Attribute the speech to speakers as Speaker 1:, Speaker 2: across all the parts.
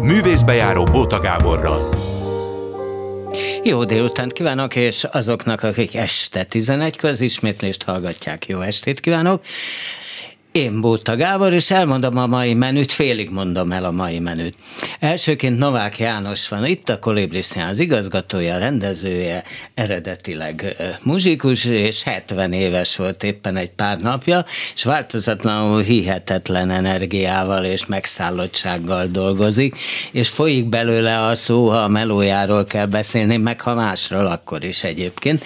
Speaker 1: Művészbejáró Bóta Gáborral.
Speaker 2: Jó délutánt kívánok, és azoknak, akik este 11-kor az ismétlést hallgatják, jó estét kívánok. Én Bóta Gábor, és elmondom a mai menüt, félig mondom el a mai menüt. Elsőként Novák János van itt, a Kolibri az igazgatója, rendezője, eredetileg muzsikus, és 70 éves volt éppen egy pár napja, és változatlanul hihetetlen energiával és megszállottsággal dolgozik, és folyik belőle a szó, ha a melójáról kell beszélni, meg ha másról, akkor is egyébként.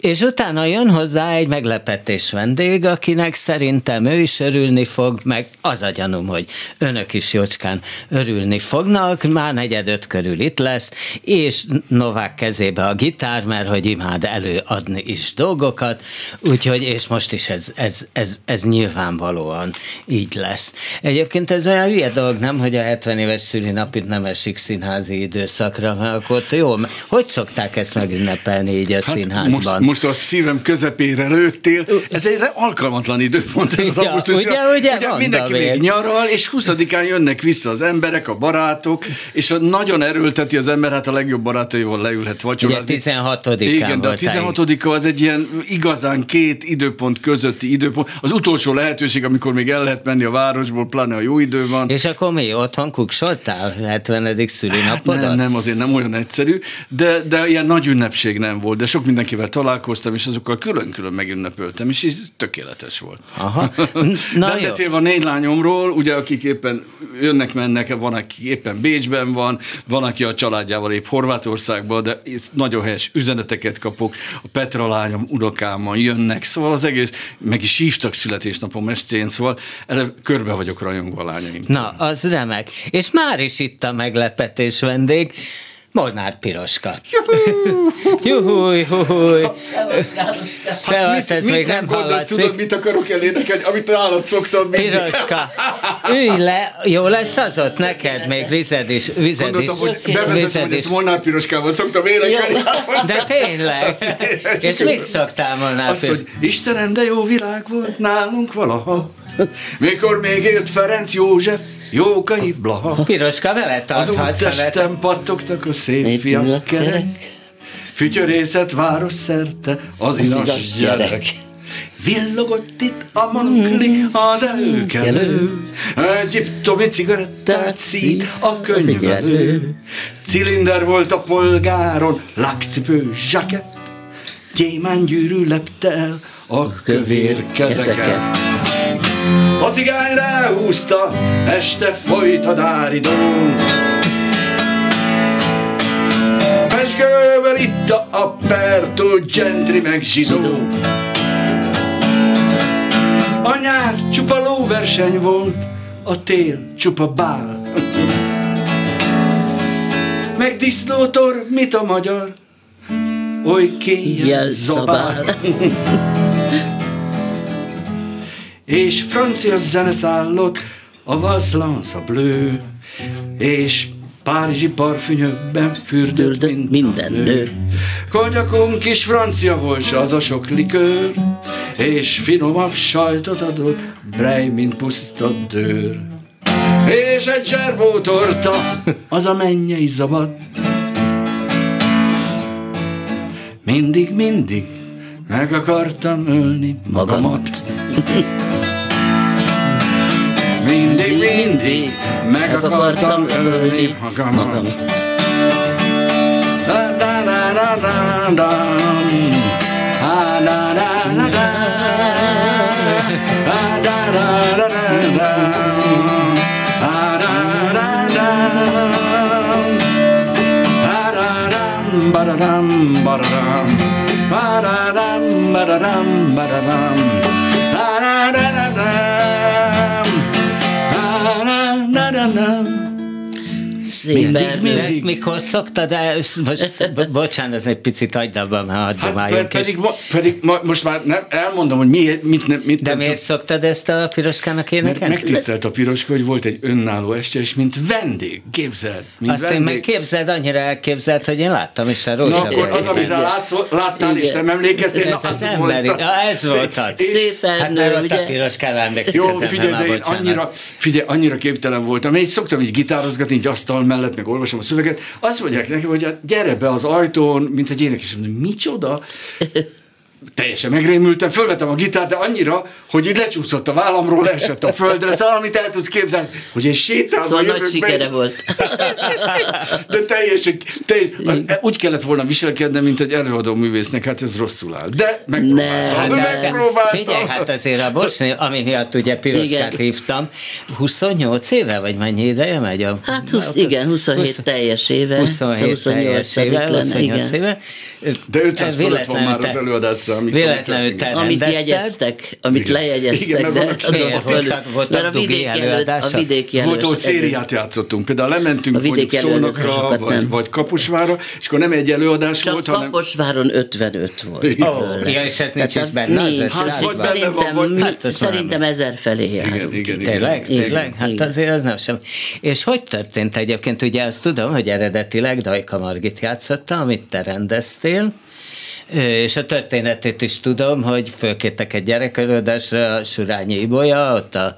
Speaker 2: És utána jön hozzá egy meglepetés vendég, akinek szerintem ő is örülni fog, meg az a gyanúm, hogy önök is jócskán örülni fognak, már negyed öt körül itt lesz, és Novák kezébe a gitár, mert hogy imád előadni is dolgokat, úgyhogy, és most is ez, ez, ez, ez nyilvánvalóan így lesz. Egyébként ez olyan hülye dolog, nem, hogy a 70 éves szülinapit nem esik színházi időszakra, mert akkor jó, hogy szokták ezt megünnepelni így a hát színházban?
Speaker 3: Most, a szívem közepére lőttél. Ez egy alkalmatlan időpont, ez az
Speaker 2: ja,
Speaker 3: augusztus.
Speaker 2: Ugye, ugye, ugye
Speaker 3: mindenki még. nyaral, és 20-án jönnek vissza az emberek, a barátok, és nagyon erőlteti az ember, hát a legjobb barátaival leülhet
Speaker 2: vacsorázni. Ugye 16
Speaker 3: Igen, de a 16 az egy ilyen igazán két időpont közötti időpont. Az utolsó lehetőség, amikor még el lehet menni a városból, pláne a jó idő van.
Speaker 2: És akkor mi, otthon kuksoltál 70. szülinapodat?
Speaker 3: Hát nem, nem, azért nem olyan egyszerű, de, de ilyen nagy ünnepség nem volt, de sok mindenkivel találkoztam, találkoztam, és azokkal külön-külön megünnepöltem, és ez tökéletes volt. Aha. Na De beszélve a négy lányomról, ugye akik éppen jönnek-mennek, van, aki éppen Bécsben van, van, aki a családjával épp Horvátországban, de nagyon helyes üzeneteket kapok, a Petra lányom, unokámmal jönnek, szóval az egész, meg is hívtak születésnapom estén, szóval erre körbe vagyok rajongva lányaim.
Speaker 2: Na, az remek. És már is itt a meglepetés vendég. Molnár Piroska. Juhúj, juhúj. Szevasz, ez még nem hallatszik.
Speaker 3: Tudod, mit akarok elénekelni, amit állat szoktam
Speaker 2: mindig. Piroska, ülj le, jó lesz az ott neked, még vized is. Vized
Speaker 3: Gondoltam,
Speaker 2: is,
Speaker 3: hogy bevezetem, hogy ezt Molnár Piroskával szoktam énekelni.
Speaker 2: De tényleg? És mit szoktál Molnár
Speaker 3: Azt, hogy Istenem, de jó világ volt nálunk valaha. Mikor még élt Ferenc József, Jókai Blaha.
Speaker 2: Piroska, vele tarthatsz.
Speaker 3: Az útesten pattogtak a szép fiak kerek. Fütyörészet város szerte az, az igaz gyerek. gyerek. Villogott itt a mankli, az előkelő, egyiptomi cigarettát szít a könyvelő. Cilinder volt a polgáron, lakcipő zsakett, gyémán lepte el a kövér kezeket. A cigány ráhúzta, este folyt a dáridón. Pesgővel itta a pertó, gentri meg zsidó. A nyár csupa lóverseny volt, a tél csupa bál. Meg disznótor, mit a magyar? Oly kényes zabál. És francia zene szállott, a Valslance a blő, és Párizsi parfümökben fürdött minden, minden nő. Konyakunk is francia volt, az a sok likőr, és finomabb sajtot adott, brej, mint puszta dőr. És egy cserbó torta, az a mennyei zabad. Mindig, mindig meg akartam ölni magamat. Mindig, mindig meg akartam ölni magamat. Da, da, da, da, da, da. Ha, da, da, da, da. Ha, da, da, da, da, da. Ha, da, da, da. Ha, da, dam, ba, da, dam, ba,
Speaker 2: szépen. Mindig, De ezt mikor szoktad el? Most, bocsánat, ez egy picit agyd abban, ha
Speaker 3: hát, pedig, pedig, pedig ma, most már nem, elmondom, hogy mi, mit, mit, mit
Speaker 2: De miért szoktad ezt a piroskának énekelni?
Speaker 3: Megtisztelt a piroska, hogy volt egy önálló este, és mint vendég, képzeld. Mint
Speaker 2: Azt
Speaker 3: vendég.
Speaker 2: én meg képzeld, annyira elképzeld, hogy én láttam is a rózsa.
Speaker 3: Na akkor az, amire láttál, és nem emlékeztél,
Speaker 2: ez
Speaker 3: az, az
Speaker 2: emberi,
Speaker 3: volt.
Speaker 2: Ja, ez volt az.
Speaker 4: Szépen,
Speaker 2: hát mert ott a piroskára emlékszik,
Speaker 3: Jó, figyelj, de én annyira, figyelj, annyira képtelen voltam. Én így szoktam így gitározgatni, így asztal mellett, meg olvasom a szöveget. Azt mondják nekem, hogy hát gyere be az ajtón, mint egy énekes. Mondom, micsoda? Teljesen megrémültem, fölvettem a gitárt, de annyira, hogy így lecsúszott a vállamról, leesett a földre, szóval amit el tudsz képzelni, hogy egy sétálva
Speaker 4: Szóval nagy sikere
Speaker 3: és...
Speaker 4: volt.
Speaker 3: De teljesen, teljesen, úgy kellett volna viselkednem, mint egy előadó művésznek, hát ez rosszul áll. De megpróbáltam.
Speaker 2: Ne, de, megpróbáltam. Figyelj, hát azért a Bosni, ami miatt ugye piroskát igen. hívtam, 28 éve, vagy mennyi ideje megy? A,
Speaker 4: hát 20, igen, 27 20, teljes éve.
Speaker 2: 27 28 teljes éve, 28 éve.
Speaker 3: De 500 fölött van már az előadás
Speaker 2: amit Véletlenül te
Speaker 4: Amit jegyeztek, amit igen. lejegyeztek,
Speaker 3: igen,
Speaker 4: de
Speaker 3: az
Speaker 4: a
Speaker 2: voltak, voltak
Speaker 4: a vidéki, előadása? a vidéki
Speaker 3: Volt, ahol szériát játszottunk. Például lementünk a mondjuk Szónakra, vagy, vagy Kaposvára, és akkor nem egy előadás
Speaker 4: Csak
Speaker 3: volt,
Speaker 4: hanem... Kaposváron 55 volt.
Speaker 2: Oh, ja, és ez nincs is benne az
Speaker 4: hát, Szerintem, hát, ezer felé járunk.
Speaker 2: Igen, Tényleg? Tényleg? Hát azért az nem sem. És hogy történt egyébként? Ugye azt tudom, hogy eredetileg Dajka Margit játszotta, amit te rendeztél, és a történetét is tudom, hogy fölkértek egy gyerekelődésre a Surányi Ibolya, ott a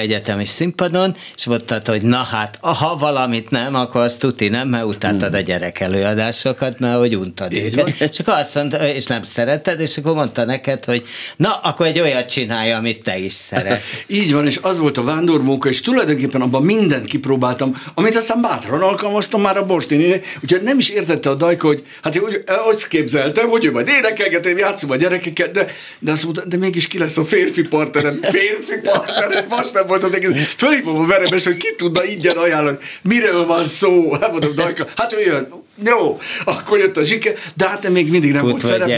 Speaker 2: egyetemi színpadon, és mondtad, hogy na hát, ha valamit nem, akkor azt tuti nem, mert utáltad a gyerek előadásokat, mert hogy untad őket. És akkor azt mondta, és nem szereted, és akkor mondta neked, hogy na, akkor egy olyat csinálja, amit te is szeretsz.
Speaker 3: Így van, és az volt a vándormóka, és tulajdonképpen abban mindent kipróbáltam, amit aztán bátran alkalmaztam már a Borstini, úgyhogy nem is értette a Dajka, hogy hát hogy, hogy képzeltem, hogy ő majd énekelgetem, játszom a gyerekeket, de, de azt mondta, de mégis ki lesz a férfi partnerem, férfi partnerem mert most nem volt az egész. Fölhívom a verebes, hogy ki tudna ingyen ajánlani. Miről van szó? Hát mondom, Dajka, hát ő jön. Jó, akkor jött a zsike, de hát még mindig nem Put volt szereplő.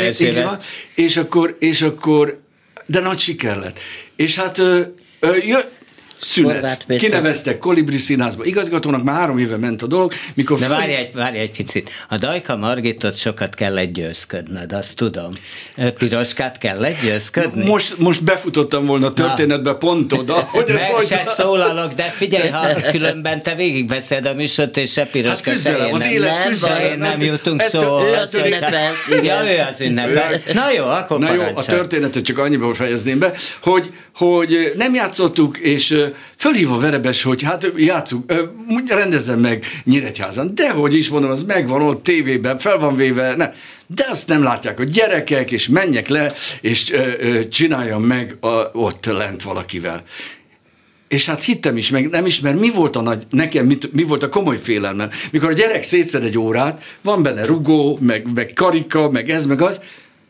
Speaker 3: És akkor, és akkor, de nagy siker lett. És hát ö, ö, jött, szünet. Kineveztek Kolibri színházba. Igazgatónak már három éve ment a dolog. Mikor
Speaker 2: De várj egy, várj egy picit. A Dajka Margitot sokat kellett győzködnöd, azt tudom. Piroskát kellett győzködni?
Speaker 3: Most, most befutottam volna a történetbe Na. pont oda, hogy ez
Speaker 2: hogy... se szólalok, de figyelj, ha különben te végigbeszéd a műsort, és se Piroska, hát se én az nem. Élet nem, nem jutunk szó.
Speaker 4: Ő az ünnepel.
Speaker 2: Ja, ő az ünnepel. Na jó, akkor
Speaker 3: Na jó, a történetet csak annyiból fejezném be, hogy, hogy nem játszottuk, és fölhív a verebes, hogy hát játszunk, rendezzem meg Nyíregyházan. De hogy is mondom, az megvan ott tévében, fel van véve, ne. De azt nem látják a gyerekek, és menjek le, és csináljam meg a, ott lent valakivel. És hát hittem is, meg nem is, mert mi volt a nagy, nekem mit, mi volt a komoly félelmem. Mikor a gyerek szétszed egy órát, van benne rugó, meg, meg karika, meg ez, meg az,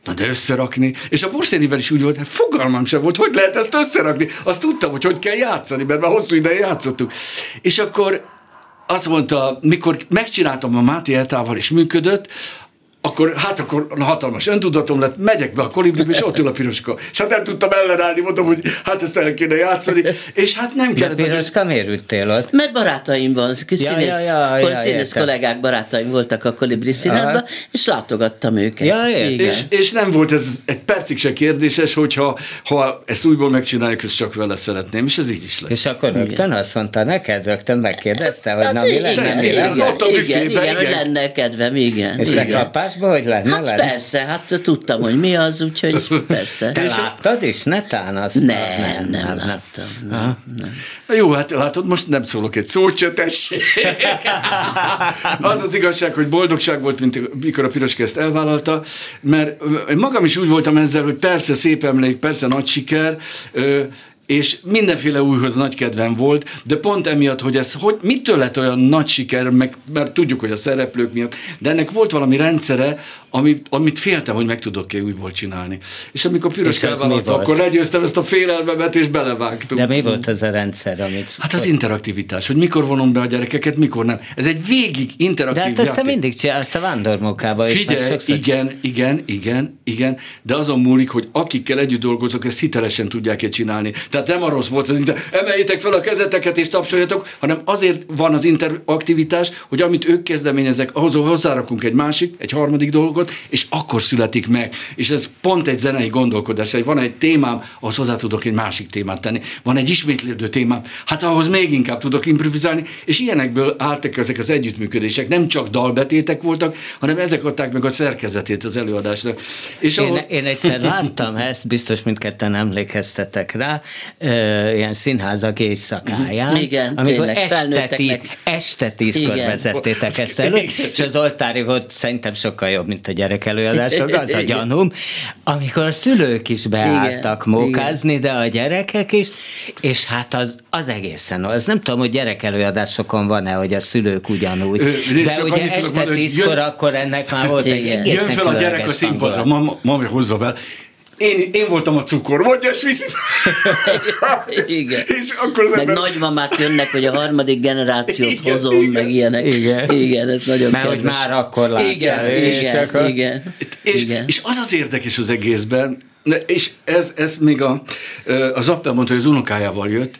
Speaker 3: Na de összerakni. És a porszérivel is úgy volt, hát fogalmam sem volt, hogy lehet ezt összerakni. Azt tudtam, hogy hogy kell játszani, mert már hosszú ideje játszottuk. És akkor azt mondta, mikor megcsináltam a Máté Eltával, és működött, akkor hát akkor hatalmas öntudatom lett, megyek be a kolibribe, és ott ül a piroska. És hát nem tudtam ellenállni, mondom, hogy hát ezt el kéne játszani, és hát nem kellett.
Speaker 2: De piroska miért ültél ott?
Speaker 4: Mert barátaim van, színész, ja, ja, ja, ja, színész kollégák, barátaim voltak a kolibri színházban, és látogattam őket.
Speaker 2: Ja,
Speaker 4: Igen.
Speaker 3: És, és, nem volt ez egy percig se kérdéses, hogyha ha ezt újból megcsináljuk, ezt csak vele szeretném, és ez így is lesz.
Speaker 2: És akkor rögtön azt mondta neked, rögtön megkérdezte, hogy hát na mi lenne?
Speaker 4: Igen, igen, igen, igen, hogy lenne kedvem, igen.
Speaker 2: És lekapás hogy lenne?
Speaker 4: Hát lenne? persze, hát tudtam, hogy mi az, úgyhogy persze.
Speaker 2: Te láttad is netán azt?
Speaker 4: Nem, nem, nem, nem láttam. Nem, nem.
Speaker 3: Jó, hát látod, most nem szólok egy szót se, tessék. az az igazság, hogy boldogság volt, mint mikor a Piroska ezt elvállalta, mert magam is úgy voltam ezzel, hogy persze szép emlék, persze nagy siker, és mindenféle újhoz nagy kedvem volt, de pont emiatt, hogy ez hogy, mitől lett olyan nagy siker, meg, mert tudjuk, hogy a szereplők miatt, de ennek volt valami rendszere, amit, amit féltem, hogy meg tudok-e újból csinálni. És amikor Piros elvállalta, akkor legyőztem ezt a félelmemet, és belevágtunk.
Speaker 2: De mi volt az a rendszer, amit...
Speaker 3: Hát az interaktivitás, hogy mikor vonom be a gyerekeket, mikor nem. Ez egy végig interaktív
Speaker 2: De hát ezt te mindig csinálsz a vándormókába is.
Speaker 3: Figyelj, sokszor... igen, igen, igen, igen, de azon múlik, hogy akikkel együtt dolgozok, ezt hitelesen tudják-e csinálni. Tehát nem arról volt az inter... emeljétek fel a kezeteket és tapsoljatok, hanem azért van az interaktivitás, hogy amit ők kezdeményeznek, ahhoz hozzárakunk egy másik, egy harmadik dolgot, és akkor születik meg. És ez pont egy zenei gondolkodás, hogy van egy témám, ahhoz hozzá tudok egy másik témát tenni. Van egy ismétlődő témám, hát ahhoz még inkább tudok improvizálni, és ilyenekből álltak ezek az együttműködések. Nem csak dalbetétek voltak, hanem ezek adták meg a szerkezetét az előadásnak.
Speaker 2: És ahol... én, én egyszer láttam ezt, biztos mindketten emlékeztetek rá, ilyen színházak éjszakáján,
Speaker 4: mhm. Igen,
Speaker 2: amikor este, tíz, este tízkor vezettétek ezt elő, és az oltári volt szerintem sokkal jobb, mint a gyerek előadások, az a gyanúm, amikor a szülők is beálltak Igen. mókázni, Igen. de a gyerekek is, és hát az, az egészen, az nem tudom, hogy gyerek előadásokon van-e, hogy a szülők ugyanúgy, Ö, de ugye este tízkor akkor ennek már volt egy egészen
Speaker 3: Jön fel a gyerek a színpadra, mama hozza be, én, én voltam a cukor, mondja, és viszi.
Speaker 4: Igen. és akkor az meg ember... nagymamák jönnek, hogy a harmadik generációt igen, hozom, igen. meg ilyenek. Igen. igen, ez nagyon
Speaker 2: Mert hogy már akkor látja.
Speaker 4: Igen, és igen, akkor... igen.
Speaker 3: És,
Speaker 4: igen.
Speaker 3: és az az érdekes az egészben, és ez, ez még a, az Appel mondta, hogy az unokájával jött,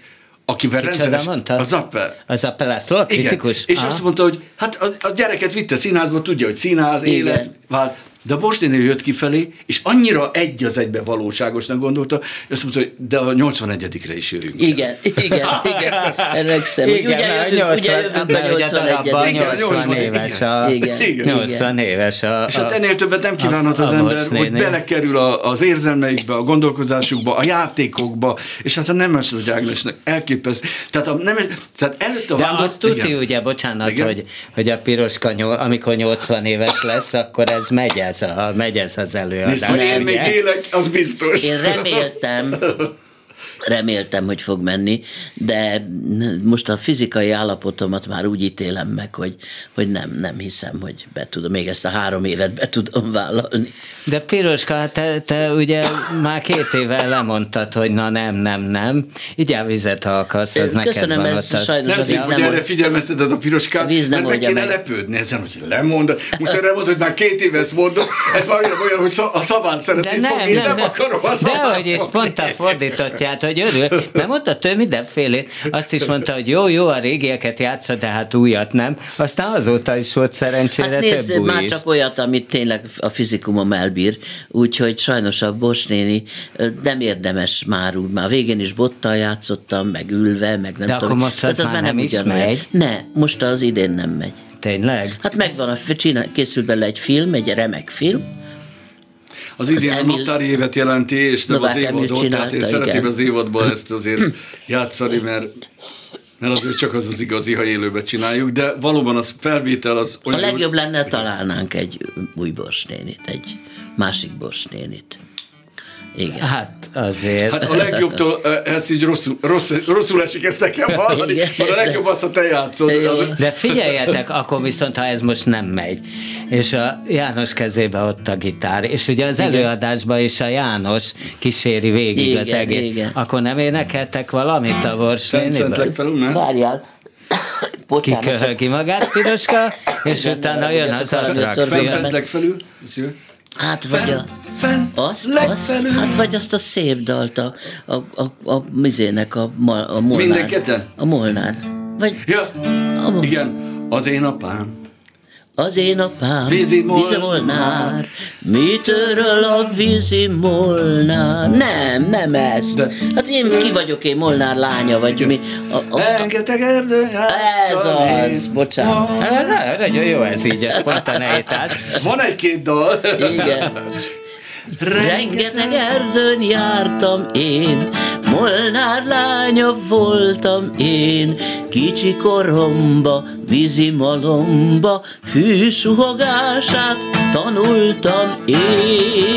Speaker 3: akivel
Speaker 2: Kicsoda rendszeres... mondta?
Speaker 3: Az Appel.
Speaker 2: Az Appel László, a kritikus?
Speaker 3: Igen. És Aha. azt mondta, hogy hát a, a gyereket vitte színházba, tudja, hogy színház, Igen. élet, vált. De a Bosnénél jött kifelé, és annyira egy az egybe valóságosnak gondolta, hogy azt mondta, hogy de a 81-re is jövünk.
Speaker 4: Igen, igen, igen. Emlékszem,
Speaker 2: igen, ugye, jövünk, 80, ugye jövünk a 81 igen, 80 éves a, igen, igen, 80 éves a,
Speaker 3: És hát ennél többet nem kívánhat az ember, hogy belekerül az érzelmeikbe, a gondolkozásukba, a játékokba, és hát a nemes az Ágnesnek elképesztő. Tehát, a nemes, tehát előtt a
Speaker 2: De vándor... azt tudja, ugye, bocsánat, hogy, hogy a piroska, amikor 80 éves lesz, akkor ez megy ez ez, a, megy ez az előadás.
Speaker 3: Nézd, hogy én még élek, az biztos.
Speaker 4: Én reméltem, reméltem, hogy fog menni, de most a fizikai állapotomat már úgy ítélem meg, hogy, hogy nem, nem hiszem, hogy be tudom, még ezt a három évet be tudom vállalni.
Speaker 2: De Piroska, te, te ugye már két éve lemondtad, hogy na nem, nem, nem. Így vizet, ha akarsz, az
Speaker 4: Köszönöm,
Speaker 2: neked
Speaker 4: van ez ott. sajnos
Speaker 3: nem,
Speaker 4: a víz
Speaker 3: nem, erre figyelmezteted a Piroskát, víz nem mert meg kéne meg. lepődni ezen, hogy lemond. Most erre mondod, hogy már két éve ezt mondod, ez már olyan, olyan hogy a szaván szeretnéd
Speaker 2: nem,
Speaker 3: fogni,
Speaker 2: nem, nem,
Speaker 3: nem, akarom a szaván
Speaker 2: Dehogy, és pont a fordítottját, hogy örül, mert mondta tőle mindenfélét. Azt is mondta, hogy jó, jó, a régieket játsza, de hát újat nem. Aztán azóta is volt szerencsére hát nézd, több
Speaker 4: már is. csak olyat, amit tényleg a fizikumom elbír, úgyhogy sajnos a Bos néni nem érdemes már úgy. Már végén is bottal játszottam, meg ülve, meg nem
Speaker 2: de
Speaker 4: tudom.
Speaker 2: akkor most az, az már nem, nem is megy?
Speaker 4: Ne, most az idén nem megy.
Speaker 2: Tényleg?
Speaker 4: Hát megvan, a, csinál, készült bele egy film, egy remek film,
Speaker 3: az idén a naptári évet jelenti, és nem az évadot, tehát én szeretném az évadban ezt azért játszani, mert mert azért csak az az igazi, ha élőben csináljuk, de valóban az felvétel az
Speaker 4: olyan... A legjobb lenne, találnánk egy új borsnénit, egy másik borsnénit. Igen.
Speaker 2: Hát azért.
Speaker 3: Hát a legjobbtól, ez így rosszul, rossz, rosszul esik ezt nekem hallani, mert a legjobb az, ha te játszod.
Speaker 2: De figyeljetek, akkor viszont, ha ez most nem megy, és a János kezébe ott a gitár, és ugye az igen. előadásban is a János kíséri végig igen, az egész, igen. akkor nem énekeltek valamit a Borsnéniben?
Speaker 4: Várjál,
Speaker 2: Bocsánat. ki magát, Piroska, és utána jön az attrakció.
Speaker 3: Fent legfelül,
Speaker 4: Hát vagy a, fenn, azt, azt, hát vagy azt a szép dalt a, a, a, a mizének a, a Molnár.
Speaker 3: Minden ketten?
Speaker 4: A Molnár. Vagy,
Speaker 3: ja, a, igen, az én apám
Speaker 4: az én apám vízi molnár, mit öröl a vízi molnár? Nem, nem ezt. De. Hát én ki vagyok én, molnár lánya, vagy mi?
Speaker 3: A, a, Rengeteg erdő
Speaker 4: Ez az, bocsánat.
Speaker 2: Hát, nagyon jó ez így, ez spontaneitás.
Speaker 3: Van egy-két dal.
Speaker 4: Igen. Rengeteg erdőn jártam én, Molnár lánya voltam én, Kicsi koromba, vízi malomba, Fűsuhogását tanultam én.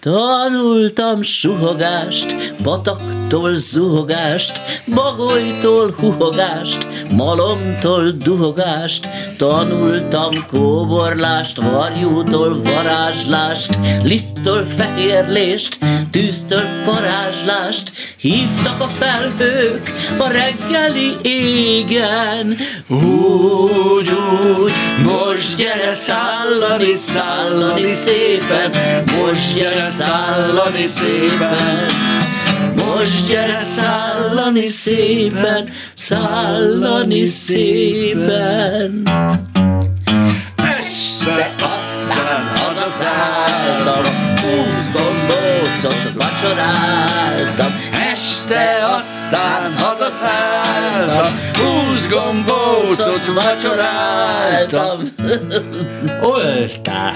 Speaker 4: Tanultam suhogást, pataktól zuhogást, bagolytól huhogást, malomtól duhogást, tanultam kóborlást, varjútól varázslást, liszttől fehérlést, tűztől parázslást, hívtak a felhők a reggeli égen. Úgy, úgy, most gyere szállani, szállani szépen, most gyere szállani szépen. Most gyere szállani szépen, szállani szépen.
Speaker 3: Este
Speaker 4: aztán hazaszálltam, húsz gombócot vacsoráltam,
Speaker 3: Este aztán hazaszálltam, húsz gombócot vacsoráltam.
Speaker 2: Oltár!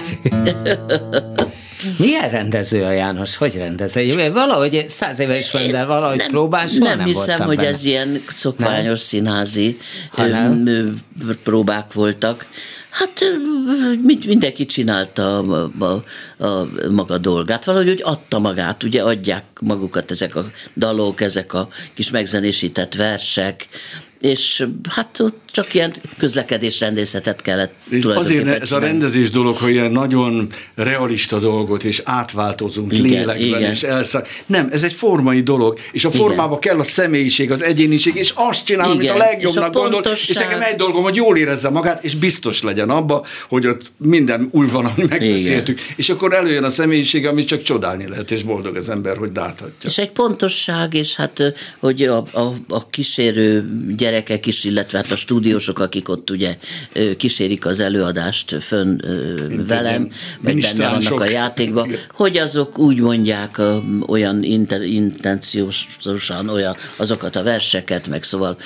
Speaker 2: Milyen rendező a János? Hogy rendező? Valahogy száz éve is van, de valahogy nem, próbál, soha
Speaker 4: nem,
Speaker 2: nem
Speaker 4: hiszem,
Speaker 2: voltam
Speaker 4: hogy
Speaker 2: benne.
Speaker 4: ez ilyen szokványos nem. színházi
Speaker 2: Ha
Speaker 4: ö,
Speaker 2: nem?
Speaker 4: ö, próbák voltak. Hát mind- mindenki csinálta a, a, a maga dolgát. Valahogy úgy adta magát, ugye adják magukat ezek a dalok, ezek a kis megzenésített versek, és hát csak ilyen közlekedésrendészetet kellett
Speaker 3: És azért ez a rendezés dolog, hogy ilyen nagyon realista dolgot, és átváltozunk
Speaker 4: Igen,
Speaker 3: lélekben,
Speaker 4: igen.
Speaker 3: és elszak. Nem, ez egy formai dolog, és a formába kell a személyiség, az egyéniség, és azt csinál, amit
Speaker 4: Igen,
Speaker 3: a legjobbnak
Speaker 4: és a
Speaker 3: gondol, és
Speaker 4: pontosság.
Speaker 3: nekem egy dolgom, hogy jól érezze magát, és biztos legyen abba, hogy ott minden úgy van, amit megbeszéltük, és akkor előjön a személyiség, amit csak csodálni lehet, és boldog az ember, hogy láthatja.
Speaker 4: És egy pontosság, és hát, hogy a, a, a kísérő gyerekek is, illetve hát a stúdiósok, akik ott ugye kísérik az előadást fönn velem, vagy benne vannak a játékban, hogy azok úgy mondják olyan inter, intenciósan olyan azokat a verseket, meg szóval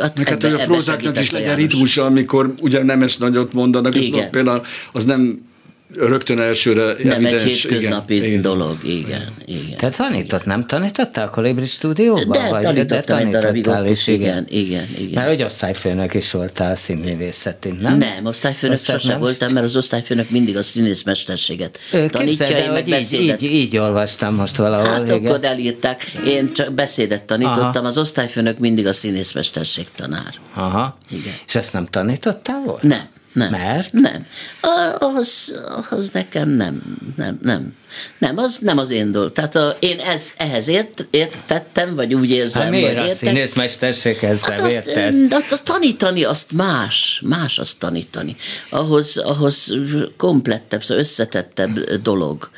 Speaker 4: hát
Speaker 3: Meg hát, hogy a prózáknak is legyen ritmusa, amikor ugye nemes nagyot mondanak,
Speaker 4: Igen.
Speaker 3: például az nem rögtön elsőre
Speaker 4: Nem egy
Speaker 3: evidens.
Speaker 4: hétköznapi
Speaker 3: Igen, igen.
Speaker 4: dolog, igen, igen.
Speaker 2: Te tanított, nem tanítottál a Kolibri stúdióban?
Speaker 4: De
Speaker 2: vagy,
Speaker 4: tanítottam egy darabig
Speaker 2: tanítottál
Speaker 4: ott
Speaker 2: is,
Speaker 4: is, igen, igen, igen.
Speaker 2: Mert hogy osztályfőnök is voltál a színművészetén, nem?
Speaker 4: Nem, osztályfőnök
Speaker 2: Aztán
Speaker 4: sose
Speaker 2: nem?
Speaker 4: voltam, mert az osztályfőnök mindig a színészmesterséget
Speaker 2: Ö,
Speaker 4: tanítja, én meg beszédet.
Speaker 2: így, így olvastam most valahol.
Speaker 4: Hát
Speaker 2: igen.
Speaker 4: akkor elírták. Én csak beszédet tanítottam,
Speaker 2: Aha.
Speaker 4: az osztályfőnök mindig a színészmesterség tanár.
Speaker 2: Aha.
Speaker 4: Igen.
Speaker 2: És ezt nem tanítottál volt?
Speaker 4: Nem, nem.
Speaker 2: Mert?
Speaker 4: Nem. A- Ahhoz, ahhoz nekem nem, nem, nem. Nem, az nem az én dolog. Tehát a, én ez, ehhez ért, értettem, vagy úgy érzem,
Speaker 2: Hát miért
Speaker 4: vagy
Speaker 2: a színészmesterséghez
Speaker 4: Hát
Speaker 2: nem
Speaker 4: azt,
Speaker 2: értesz?
Speaker 4: de a tanítani azt más, más azt tanítani. Ahhoz, ahhoz komplettebb, szóval összetettebb dolog.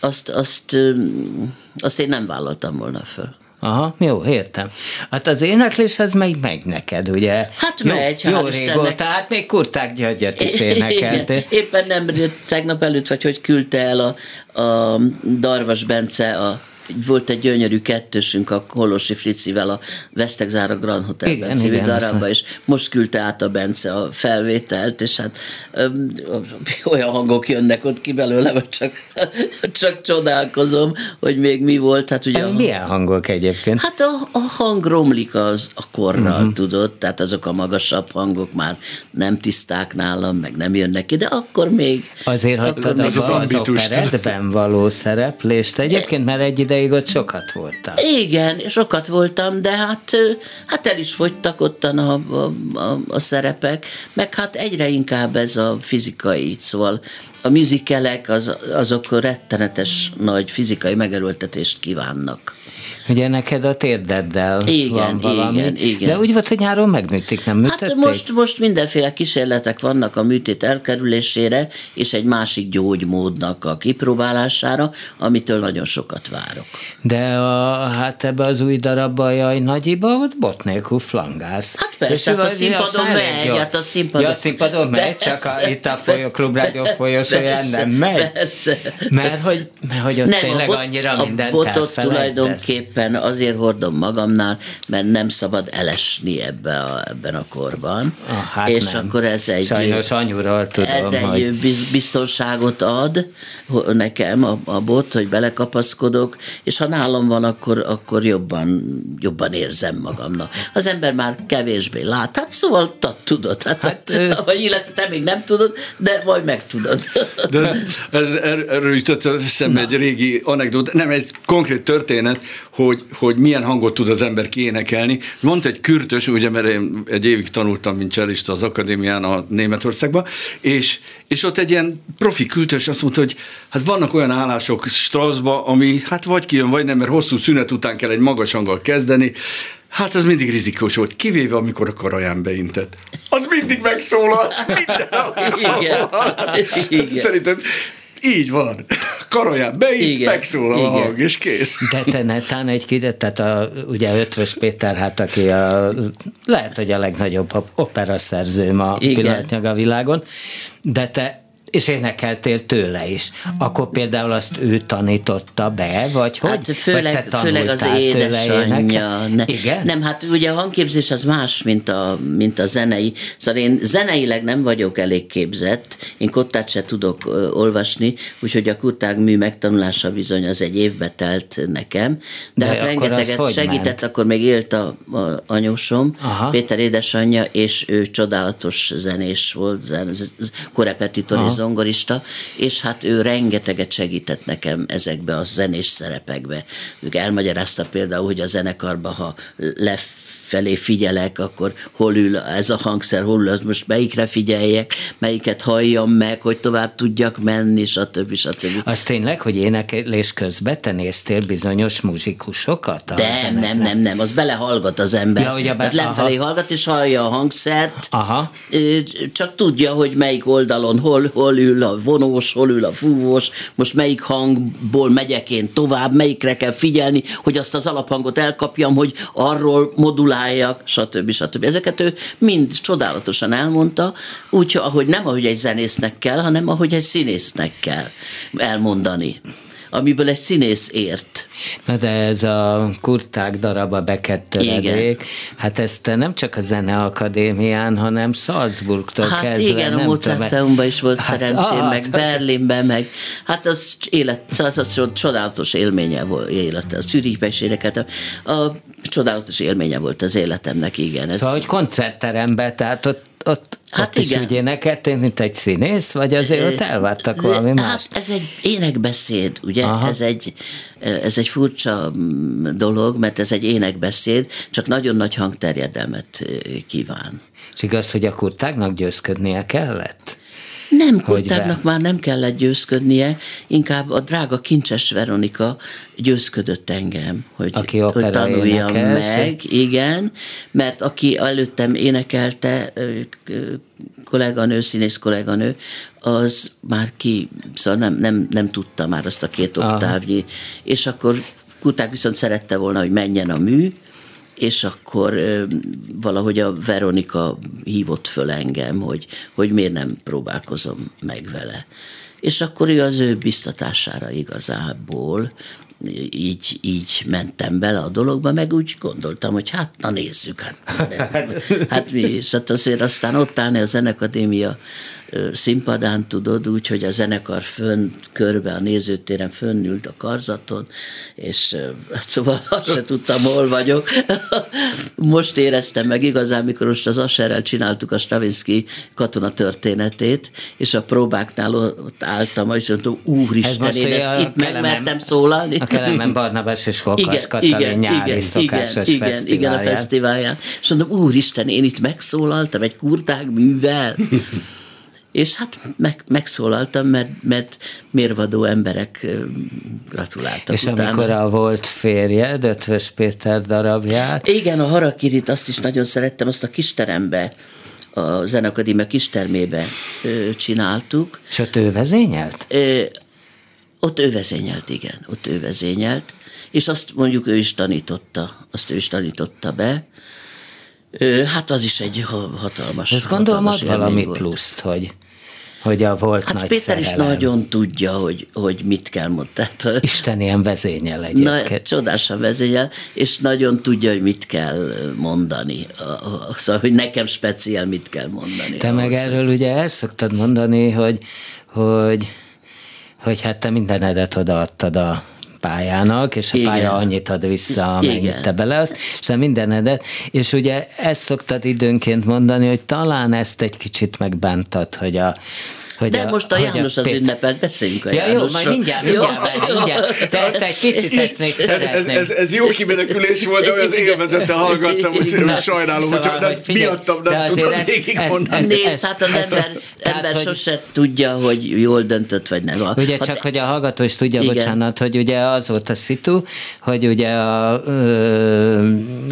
Speaker 4: Azt, azt, azt én nem vállaltam volna föl.
Speaker 2: Aha, jó, értem. Hát az énekléshez meg megy neked, ugye?
Speaker 4: Hát
Speaker 2: jó,
Speaker 4: megy,
Speaker 2: Jó
Speaker 4: hál'
Speaker 2: régóta, hát még Kurták Györgyöt is énekeltél.
Speaker 4: Igen. Éppen nem tegnap előtt, vagy hogy küldte el a, a Darvas Bence a volt egy gyönyörű kettősünk a Holosi Fricivel a Vesztegzára Grand Hotelben
Speaker 2: Igen, igen,
Speaker 4: darabba, és most küldte át a Bence a felvételt, és hát öm, olyan hangok jönnek ott ki belőle, hogy csak, csak csodálkozom, hogy még mi volt. Hát ugye a-
Speaker 2: Milyen hangok egyébként?
Speaker 4: Hát a, a hang romlik az a korral, uh-huh. tudod, tehát azok a magasabb hangok már nem tiszták nálam, meg nem jönnek ki, de akkor még...
Speaker 2: Azért hagytad
Speaker 4: még-
Speaker 3: az
Speaker 2: abba az
Speaker 3: ambitust.
Speaker 2: operettben való szereplést egyébként, mert egy ideig ott sokat voltál.
Speaker 4: Igen, sokat voltam, de hát, hát el is fogytak ottan a, a, a, a szerepek, meg hát egyre inkább ez a fizikai, szóval a műzikelek az, azok rettenetes nagy fizikai megerőltetést kívánnak.
Speaker 2: Ugye neked a térdeddel
Speaker 4: Igen,
Speaker 2: van valami.
Speaker 4: igen, igen.
Speaker 2: De úgy volt, hogy nyáron megműtik, nem műtették?
Speaker 4: Hát most, most mindenféle kísérletek vannak a műtét elkerülésére, és egy másik gyógymódnak a kipróbálására, amitől nagyon sokat várok.
Speaker 2: De a, hát ebbe az új darabba, jaj, nagyiba, ott bot nélkül flangálsz.
Speaker 4: Hát persze, hát a színpadon megy, hát a színpadon-
Speaker 2: Ja, a színpadon megy, csak a, itt a folyó, klubrádió folyosóján
Speaker 4: persze,
Speaker 2: nem megy.
Speaker 4: persze.
Speaker 2: Mert hogy, mert hogy ott
Speaker 4: Nem,
Speaker 2: tényleg
Speaker 4: a bot,
Speaker 2: annyira
Speaker 4: a
Speaker 2: mindent
Speaker 4: botot tulajdonképpen azért hordom magamnál, mert nem szabad elesni ebbe a, ebben a korban.
Speaker 2: Ah, hát
Speaker 4: és
Speaker 2: nem.
Speaker 4: akkor ez egy...
Speaker 2: Sajnos anyuról tudom,
Speaker 4: ez egy
Speaker 2: hogy...
Speaker 4: biz- biztonságot ad nekem a, a bot, hogy belekapaszkodok, és ha nálam van, akkor, akkor jobban, jobban érzem magamnak. Az ember már kevésbé lát. Hát szóval tudod, hát, hát vagy illetve te még nem tudod, de majd megtudod.
Speaker 3: De ez, ez, erről jutott eszembe egy régi anekdót, nem egy konkrét történet, hogy, hogy milyen hangot tud az ember kiénekelni. Mondta egy kürtös, ugye, mert én egy évig tanultam, mint cselista az akadémián a Németországban, és, és ott egy ilyen profi kürtös azt mondta, hogy hát vannak olyan állások Strasba, ami hát vagy kijön, vagy nem, mert hosszú szünet után kell egy magas hanggal kezdeni, Hát ez mindig rizikós volt, kivéve amikor a karaján beintett. Az mindig megszólalt, minden Igen. Igen. Szerintem így van. Karaján beint, Igen. megszólal Igen. a hang, és kész.
Speaker 2: De te netán egy kicsit, tehát a, ugye Ötvös Péter, hát aki a, lehet, hogy a legnagyobb operaszerző ma pillanatnyilag a világon, de te és énekeltél tőle is. Akkor például azt ő tanította be, vagy hogy? Hát
Speaker 4: főleg, vagy főleg az édesanyja. Ne, Igen? Nem, hát ugye a hangképzés az más, mint a, mint a zenei. Szóval én zeneileg nem vagyok elég képzett, én kottát se tudok ö, olvasni, úgyhogy a kurtág mű megtanulása bizony az egy évbe telt nekem, de, de hát rengeteget segített, ment? akkor még élt a, a anyósom, Aha. Péter édesanyja, és ő csodálatos zenés volt, zen, korepetitor zongorista, és hát ő rengeteget segített nekem ezekbe a zenés szerepekbe. Ők elmagyarázta például, hogy a zenekarba, ha lef felé figyelek, akkor hol ül ez a hangszer, hol ül, az most melyikre figyeljek, melyiket halljam meg, hogy tovább tudjak menni, stb. stb.
Speaker 2: Az tényleg, hogy énekelés közben te néztél bizonyos muzsikusokat?
Speaker 4: Nem, nem, nem, nem, az belehallgat az ember. Ja, ugye be, hát lefelé aha. hallgat, és hallja a hangszert, aha. csak tudja, hogy melyik oldalon hol, hol ül a vonós, hol ül a fúvós, most melyik hangból megyek én tovább, melyikre kell figyelni, hogy azt az alaphangot elkapjam, hogy arról modulál moduláljak, stb. stb. Ezeket ő mind csodálatosan elmondta, úgy, ahogy nem ahogy egy zenésznek kell, hanem ahogy egy színésznek kell elmondani amiből egy színész ért.
Speaker 2: Na de ez a kurták darab, a bekettőledék, hát ezt nem csak a Zeneakadémián, hanem Salzburgtól
Speaker 4: hát
Speaker 2: kezdve.
Speaker 4: igen, a Mozarteumban is volt hát, szerencsém, ah, meg hát Berlinben, meg hát az élet, az, az csodálatos élménye volt élete. A Zürichben is énekelt. A, a csodálatos élménye volt az életemnek, igen.
Speaker 2: Ez... Szóval, hogy koncertteremben, tehát ott ott, hát ott igen. is úgy énekeltél, mint egy színész, vagy azért ott elvártak valami hát más?
Speaker 4: ez egy énekbeszéd, ugye? Ez egy, ez egy furcsa mm, dolog, mert ez egy énekbeszéd, csak nagyon nagy hangterjedelmet kíván.
Speaker 2: És igaz, hogy a kurtágnak győzködnie kellett?
Speaker 4: Nem, Kurtágnak már nem kellett győzködnie, inkább a drága Kincses Veronika győzködött engem, hogy, aki hogy tanuljam meg, igen, mert aki előttem énekelte, kolléganő, színész kolléganő, az már ki, szóval nem, nem, nem tudta már azt a két oktávnyi, és akkor Kuták viszont szerette volna, hogy menjen a mű, és akkor valahogy a Veronika hívott föl engem, hogy, hogy miért nem próbálkozom meg vele. És akkor ő az ő biztatására igazából így, így mentem bele a dologba, meg úgy gondoltam, hogy hát na nézzük, hát, hát mi is. Hát azért aztán ott állni a Zenekadémia színpadán, tudod, úgy, hogy a zenekar fönn, körbe a nézőtéren fönnült a karzaton, és hát szóval azt se tudtam, hol vagyok. Most éreztem meg igazán, mikor most az Asherrel csináltuk a Stravinsky katona történetét, és a próbáknál ott álltam, és mondtam, úristen, én ezt itt megmertem szólalni.
Speaker 2: A Kelemen Barnabás és Kolkas igen, Katalin igen, nyári igen, szokásos
Speaker 4: igen, igen, igen, a fesztiválján. És mondom, úristen, én itt megszólaltam egy kurtág művel és hát meg, megszólaltam, mert, mert mérvadó emberek gratuláltak
Speaker 2: És utána. amikor a volt férje, Ötvös Péter darabját.
Speaker 4: Igen, a Harakirit azt is nagyon szerettem, azt a kisterembe a Zenakadémia kistermébe csináltuk.
Speaker 2: És ott ő vezényelt? Ö,
Speaker 4: ott ő vezényelt, igen, ott ő vezényelt, és azt mondjuk ő is tanította, azt ő is tanította be, Hát az is egy hatalmas
Speaker 2: Ez gondolom ad valami volt. pluszt, hogy hogy a volt
Speaker 4: hát
Speaker 2: nagy
Speaker 4: Péter
Speaker 2: szerelem.
Speaker 4: is nagyon tudja, hogy, hogy mit kell mondani.
Speaker 2: Isten ilyen vezényel egyébként.
Speaker 4: Na, csodásan vezényel, és nagyon tudja, hogy mit kell mondani. Szóval, hogy nekem speciál mit kell mondani.
Speaker 2: Te ahhoz. meg erről ugye el szoktad mondani, hogy, hogy, hogy hát te mindenedet odaadtad a pályának, és a
Speaker 4: Igen.
Speaker 2: pálya annyit ad vissza, amennyit
Speaker 4: Igen.
Speaker 2: te beleadsz, és te mindenedet, és ugye ezt szoktad időnként mondani, hogy talán ezt egy kicsit megbántad, hogy a hogy
Speaker 4: De most a
Speaker 2: hogy
Speaker 4: János az
Speaker 2: Péter-
Speaker 4: ünnepelt, beszéljünk a
Speaker 2: Ja, jó, majd mindjárt, mindjárt, majd mindjárt. De ezt egy picit ezt még
Speaker 3: Ez, ez, ez, ez jó kimenekülés volt, de olyan élvezettel hallgattam, hogy
Speaker 2: Na,
Speaker 3: sajnálom,
Speaker 2: szóval,
Speaker 3: hogy nem,
Speaker 2: hogy figyelj,
Speaker 3: miattam
Speaker 2: de
Speaker 3: nem tudod
Speaker 2: ezt-
Speaker 3: végig
Speaker 2: ezt-
Speaker 3: mondani.
Speaker 2: ezt-
Speaker 4: Nézd, hát az
Speaker 2: ezt-
Speaker 4: ember, ember sose tudja, hogy jól döntött, vagy nem.
Speaker 2: Ugye csak, hogy a hallgató is tudja, bocsánat, hogy ugye az volt a szitu, hogy ugye a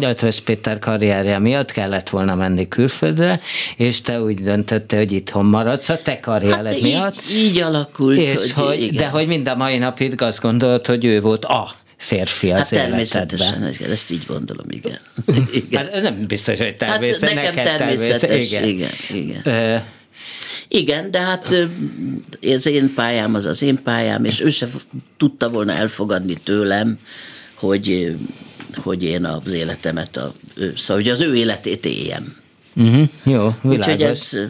Speaker 2: Ötvös Péter karrierje miatt kellett volna menni külföldre, és te úgy döntötte, hogy itthon maradsz. A te karriered
Speaker 4: hát
Speaker 2: miatt.
Speaker 4: így, így alakult,
Speaker 2: és
Speaker 4: hogy,
Speaker 2: hogy,
Speaker 4: igen.
Speaker 2: de hogy mind a mai napig azt gondolod, hogy ő volt a férfi az
Speaker 4: Hát természetesen,
Speaker 2: életedben.
Speaker 4: ezt így gondolom, igen. igen.
Speaker 2: Hát ez nem biztos, hogy
Speaker 4: Hát
Speaker 2: természet,
Speaker 4: nekem
Speaker 2: neked
Speaker 4: természetes,
Speaker 2: igen.
Speaker 4: igen, igen.
Speaker 2: Ö,
Speaker 4: Igen, de hát az én pályám az az én pályám, és ő se tudta volna elfogadni tőlem, hogy, hogy én az életemet, a, szóval hogy az ő életét éljem.
Speaker 2: uh-huh, jó,
Speaker 4: Úgyhogy
Speaker 2: világos.
Speaker 4: ez, ö,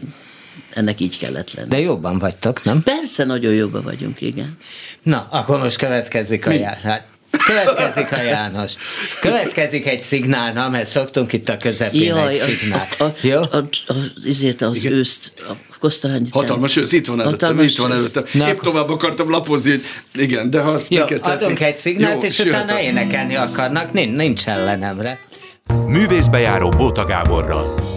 Speaker 4: ennek így kellett lenni.
Speaker 2: De jobban vagytok, nem?
Speaker 4: Persze, nagyon jobban vagyunk, igen.
Speaker 2: Na, akkor most következik a János. Következik a János. Következik egy szignál, na, mert szoktunk itt a közepén egy szignál.
Speaker 4: a, a,
Speaker 2: Jó?
Speaker 4: a, a, azért az
Speaker 3: Igen.
Speaker 4: őszt, a kosztolányit nem.
Speaker 3: Hatalmas ősz, itt van előttem,
Speaker 4: Hatalmas
Speaker 3: itt van előttem.
Speaker 2: Na,
Speaker 3: Épp tovább akartam lapozni, hogy igen, de ha azt
Speaker 2: Jó,
Speaker 3: neked teszik.
Speaker 2: adunk egy szignált,
Speaker 3: Jó,
Speaker 2: és utána
Speaker 3: jöhet a-
Speaker 2: énekelni akarnak, nincs, nincs ellenemre.
Speaker 1: Művészbejáró Bóta Gáborral.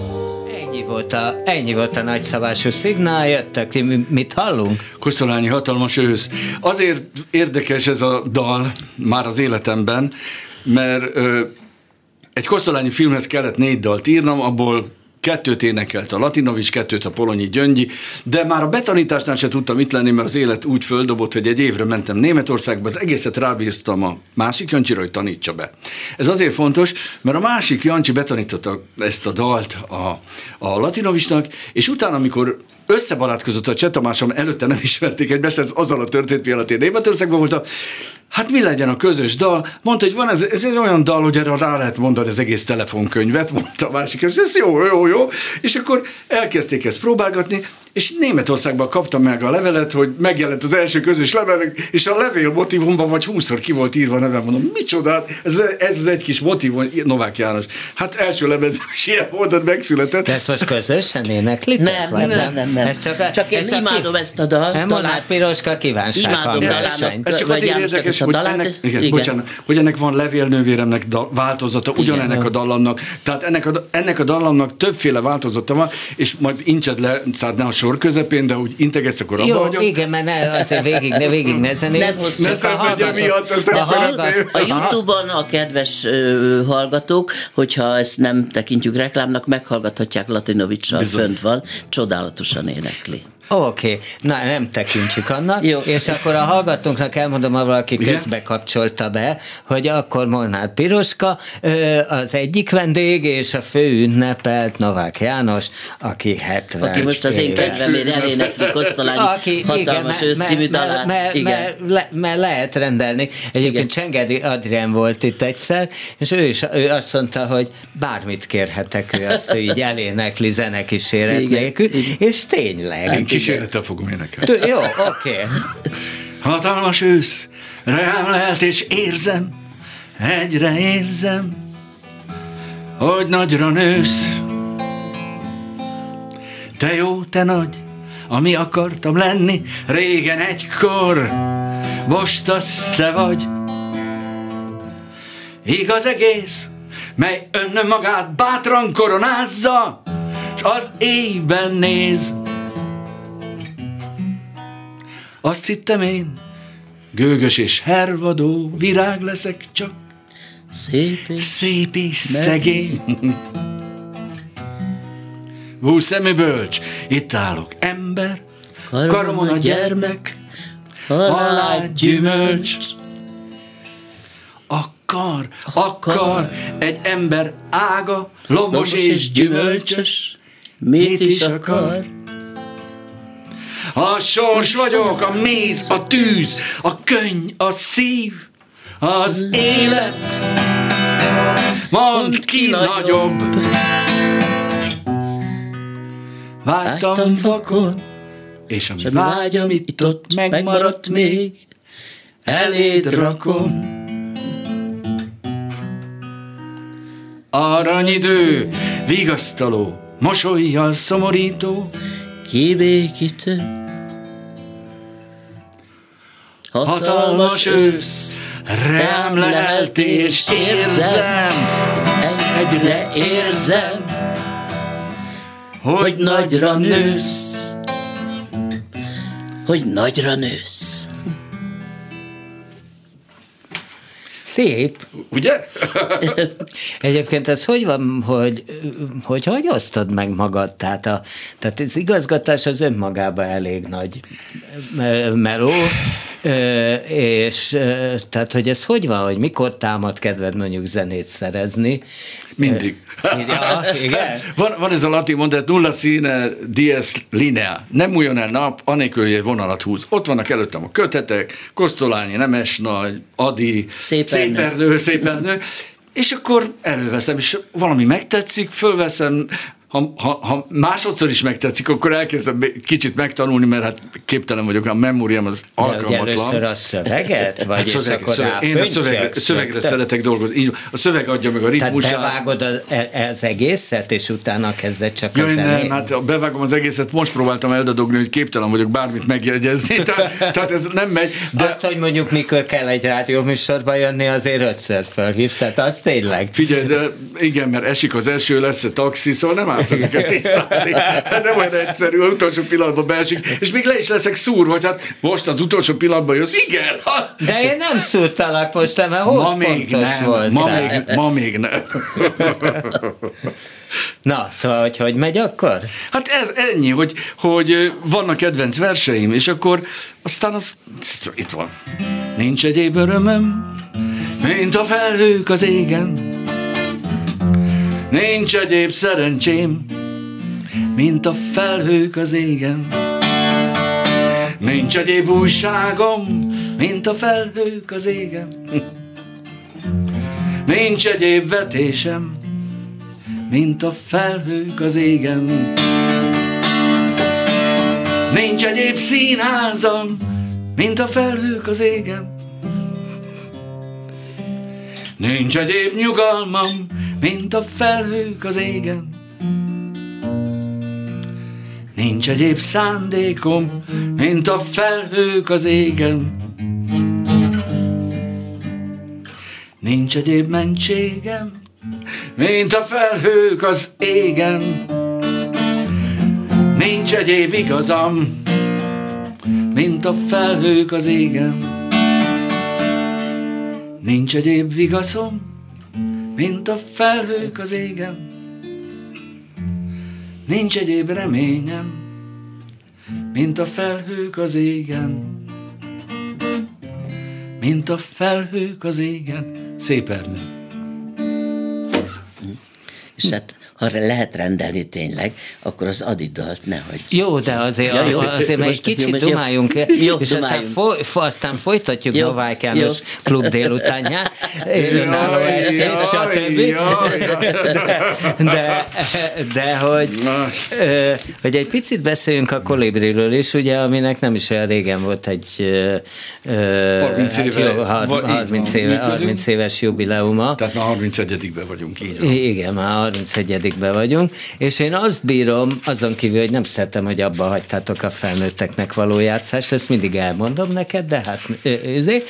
Speaker 2: Volt a, ennyi volt a nagyszabású szignál, mi- mit hallunk?
Speaker 3: Kosztolányi hatalmas ősz. Azért érdekes ez a dal már az életemben, mert ö, egy Kosztolányi filmhez kellett négy dalt írnom, abból kettőt énekelt a Latinovics, kettőt a Polonyi Gyöngyi, de már a betanításnál se tudtam itt lenni, mert az élet úgy földobott, hogy egy évre mentem Németországba, az egészet rábíztam a másik Jancsira, hogy tanítsa be. Ez azért fontos, mert a másik Jancsi betanította ezt a dalt a, a Latinovicsnak, és utána, amikor összebarátkozott a Cseh Tamásom, előtte nem ismerték egymást, ez azzal a történt, mielőtt én Németországban voltam, hát mi legyen a közös dal? Mondta, hogy van ez, ez egy olyan dal, hogy erre rá lehet mondani az egész telefonkönyvet, mondta a másik, és ez jó, jó, jó. És akkor elkezdték ezt próbálgatni, és Németországban kaptam meg a levelet, hogy megjelent az első közös level, és a levél motivumban vagy húszszor ki volt írva a nevem, mondom, micsoda, ez, ez az egy kis motivum, Novák János. Hát első lemez is ilyen módon megszületett.
Speaker 2: De ezt most közösen éneklitek?
Speaker 4: Nem, nem, nem, nem, nem.
Speaker 2: Ez csak, a,
Speaker 4: Csak én
Speaker 2: ez a
Speaker 4: imádom ezt a dalt,
Speaker 2: Nem, Molnár Piroska kívánság
Speaker 4: Imádom dalának.
Speaker 3: Ez csak azért érdekes,
Speaker 4: a
Speaker 3: hogy ennek, igen,
Speaker 4: igen.
Speaker 3: Bocsánat, hogy ennek van levélnővéremnek da, változata, ugyanennek a dallamnak. Tehát ennek a, ennek a dallamnak többféle változata van, és majd incsed le, tehát ne a sor közepén, de úgy integetsz, akkor abba
Speaker 2: Jó,
Speaker 3: hagyom.
Speaker 2: igen, mert ne, azért végig, ne, végig ne zenél.
Speaker 4: Nem.
Speaker 3: Ne
Speaker 2: Csak a
Speaker 3: szenvedj
Speaker 2: hallgató-
Speaker 3: emiatt, ezt nem
Speaker 2: a
Speaker 3: szeretném.
Speaker 4: A Youtube-on a kedves ö, hallgatók, hogyha ezt nem tekintjük reklámnak, meghallgathatják Latinovicsal, fönt van, csodálatosan énekli.
Speaker 2: Oké, okay. na nem tekintjük annak,
Speaker 4: Jó.
Speaker 2: és akkor a hallgatónknak elmondom, ha valaki
Speaker 3: Igen?
Speaker 2: közbe kapcsolta be, hogy akkor Molnár Piroska az egyik vendég, és a fő ünnepelt Novák János, aki 70
Speaker 4: Aki most az én kedvemért elénekli Kosztolányi hatalmas ősz című dalát.
Speaker 2: Mert,
Speaker 4: Igen.
Speaker 2: mert, le, mert lehet rendelni. Egyébként
Speaker 4: Igen.
Speaker 2: Csengedi Adrien volt itt egyszer, és ő is ő azt mondta, hogy bármit kérhetek, ő azt ő így elénekli zenekíséret
Speaker 4: Igen.
Speaker 2: nélkül,
Speaker 4: Igen.
Speaker 2: és tényleg.
Speaker 3: Én kísérlettel fogom énekelni.
Speaker 2: Jó, oké. Okay.
Speaker 3: Hatalmas ősz, rám lehet és érzem, egyre érzem, hogy nagyra nősz. Te jó, te nagy, ami akartam lenni, régen egykor, most az te vagy. Igaz egész, mely ön magát bátran koronázza, s az éjben néz. Azt hittem én, gőgös és hervadó virág leszek csak,
Speaker 4: Szép és
Speaker 3: szép és szegény. Hú, szemű bölcs, itt állok, ember, karomon a gyermek, halál gyümölcs. Akar, akar egy ember ága, lombos és gyümölcsös,
Speaker 4: mit is akar?
Speaker 3: A sors vagyok, a méz, a tűz, a könny, a szív, az élet. Mondd ki nagyobb. Vágytam vakon, és ami
Speaker 4: és
Speaker 3: vágyam itt ott megmaradt még.
Speaker 4: eléd rakom.
Speaker 3: Aranyidő, vigasztaló, mosolyjal szomorító,
Speaker 4: kibékítő.
Speaker 3: Hatalmas ősz, rám lelt és érzem,
Speaker 4: egyre érzem, hogy nagyra nősz, hogy nagyra nősz.
Speaker 2: Szép.
Speaker 3: Ugye?
Speaker 2: Egyébként ez hogy van, hogy hogy, hogy osztod meg magad? Tehát, a, tehát az igazgatás az önmagában elég nagy meló, és tehát, hogy ez hogy van, hogy mikor támad kedved mondjuk zenét szerezni?
Speaker 3: Mindig.
Speaker 2: Ja, igen?
Speaker 3: Van, van ez a latin mondat, nulla színe dies linea. Nem újon el nap, anélkül, hogy egy vonalat húz. Ott vannak előttem a kötetek, Kosztolányi, Nemes Nagy, Adi, Szépernő, Szépernő, és akkor előveszem, és valami megtetszik, fölveszem, ha, ha, ha másodszor is megtetszik, akkor elkezdem kicsit megtanulni, mert hát képtelen vagyok, a memóriám az alkalmatlan. De
Speaker 2: először a szöveget? Vagy hát szöveg,
Speaker 3: és akkor szöveg, Én a szöveg, szövegre szeretek dolgozni. Így, a szöveg adja meg a ritmusát.
Speaker 2: Tehát bevágod az, e- az egészet, és utána kezded csak Jaj, a
Speaker 3: zenét? Nem, hát bevágom az egészet, most próbáltam eldadogni, hogy képtelen vagyok bármit megjegyezni, tehát, tehát ez nem megy.
Speaker 2: De... Azt, hogy mondjuk mikor kell egy rádióműsorba jönni, azért ötször felhívsz, tehát az tényleg.
Speaker 3: Figyelj, de igen, mert esik az eső, lesz a taxi, szóval nem át ezeket tisztázni. Hát nem olyan egyszerű, az utolsó pillanatban beesik, és még le is leszek szúrva, hogy hát most az utolsó pillanatban jössz. Igen!
Speaker 2: De én nem szúrtalak most, mert ma még nem, volt.
Speaker 3: Ma még, ma még nem.
Speaker 2: Na, szóval, hogy hogy megy akkor?
Speaker 3: Hát ez ennyi, hogy, hogy vannak kedvenc verseim, és akkor aztán az, itt van. Nincs egyéb örömöm, mint a felhők az égen, Nincs egyéb szerencsém, mint a felhők az égen. Nincs egyéb újságom, mint a felhők az égen. Nincs egyéb vetésem, mint a felhők az égen. Nincs egyéb színházam, mint a felhők az égen. Nincs egyéb nyugalmam, mint a felhők az égen. Nincs egyéb szándékom, mint a felhők az égen. Nincs egyéb mentségem, mint a felhők az égen. Nincs egyéb igazam, mint a felhők az égen. Nincs egyéb vigaszom, mint a felhők az égen. Nincs egyéb reményem, mint a felhők az égen. Mint a felhők az égen. Szép Ernő.
Speaker 4: És hát ha lehet rendelni tényleg, akkor az adidalt nehogy.
Speaker 2: Jó, de azért, ja, jó. azért egy kicsit jó, dumáljunk, jó, és dumáljunk. Aztán, foly, aztán folytatjuk jó, Novák János klub délutánját, önálló estét, stb. De, de hogy, hogy egy picit beszéljünk a kolibriről is, ugye, aminek nem is olyan régen volt egy
Speaker 3: 30, hát éve, jó,
Speaker 2: 30, éve, 30 éves jubileuma.
Speaker 3: Tehát már 31-ben vagyunk.
Speaker 2: Így Igen, már 31 be vagyunk, és én azt bírom, azon kívül, hogy nem szeretem, hogy abba hagytátok a felnőtteknek való játszást, ezt mindig elmondom neked, de hát azért,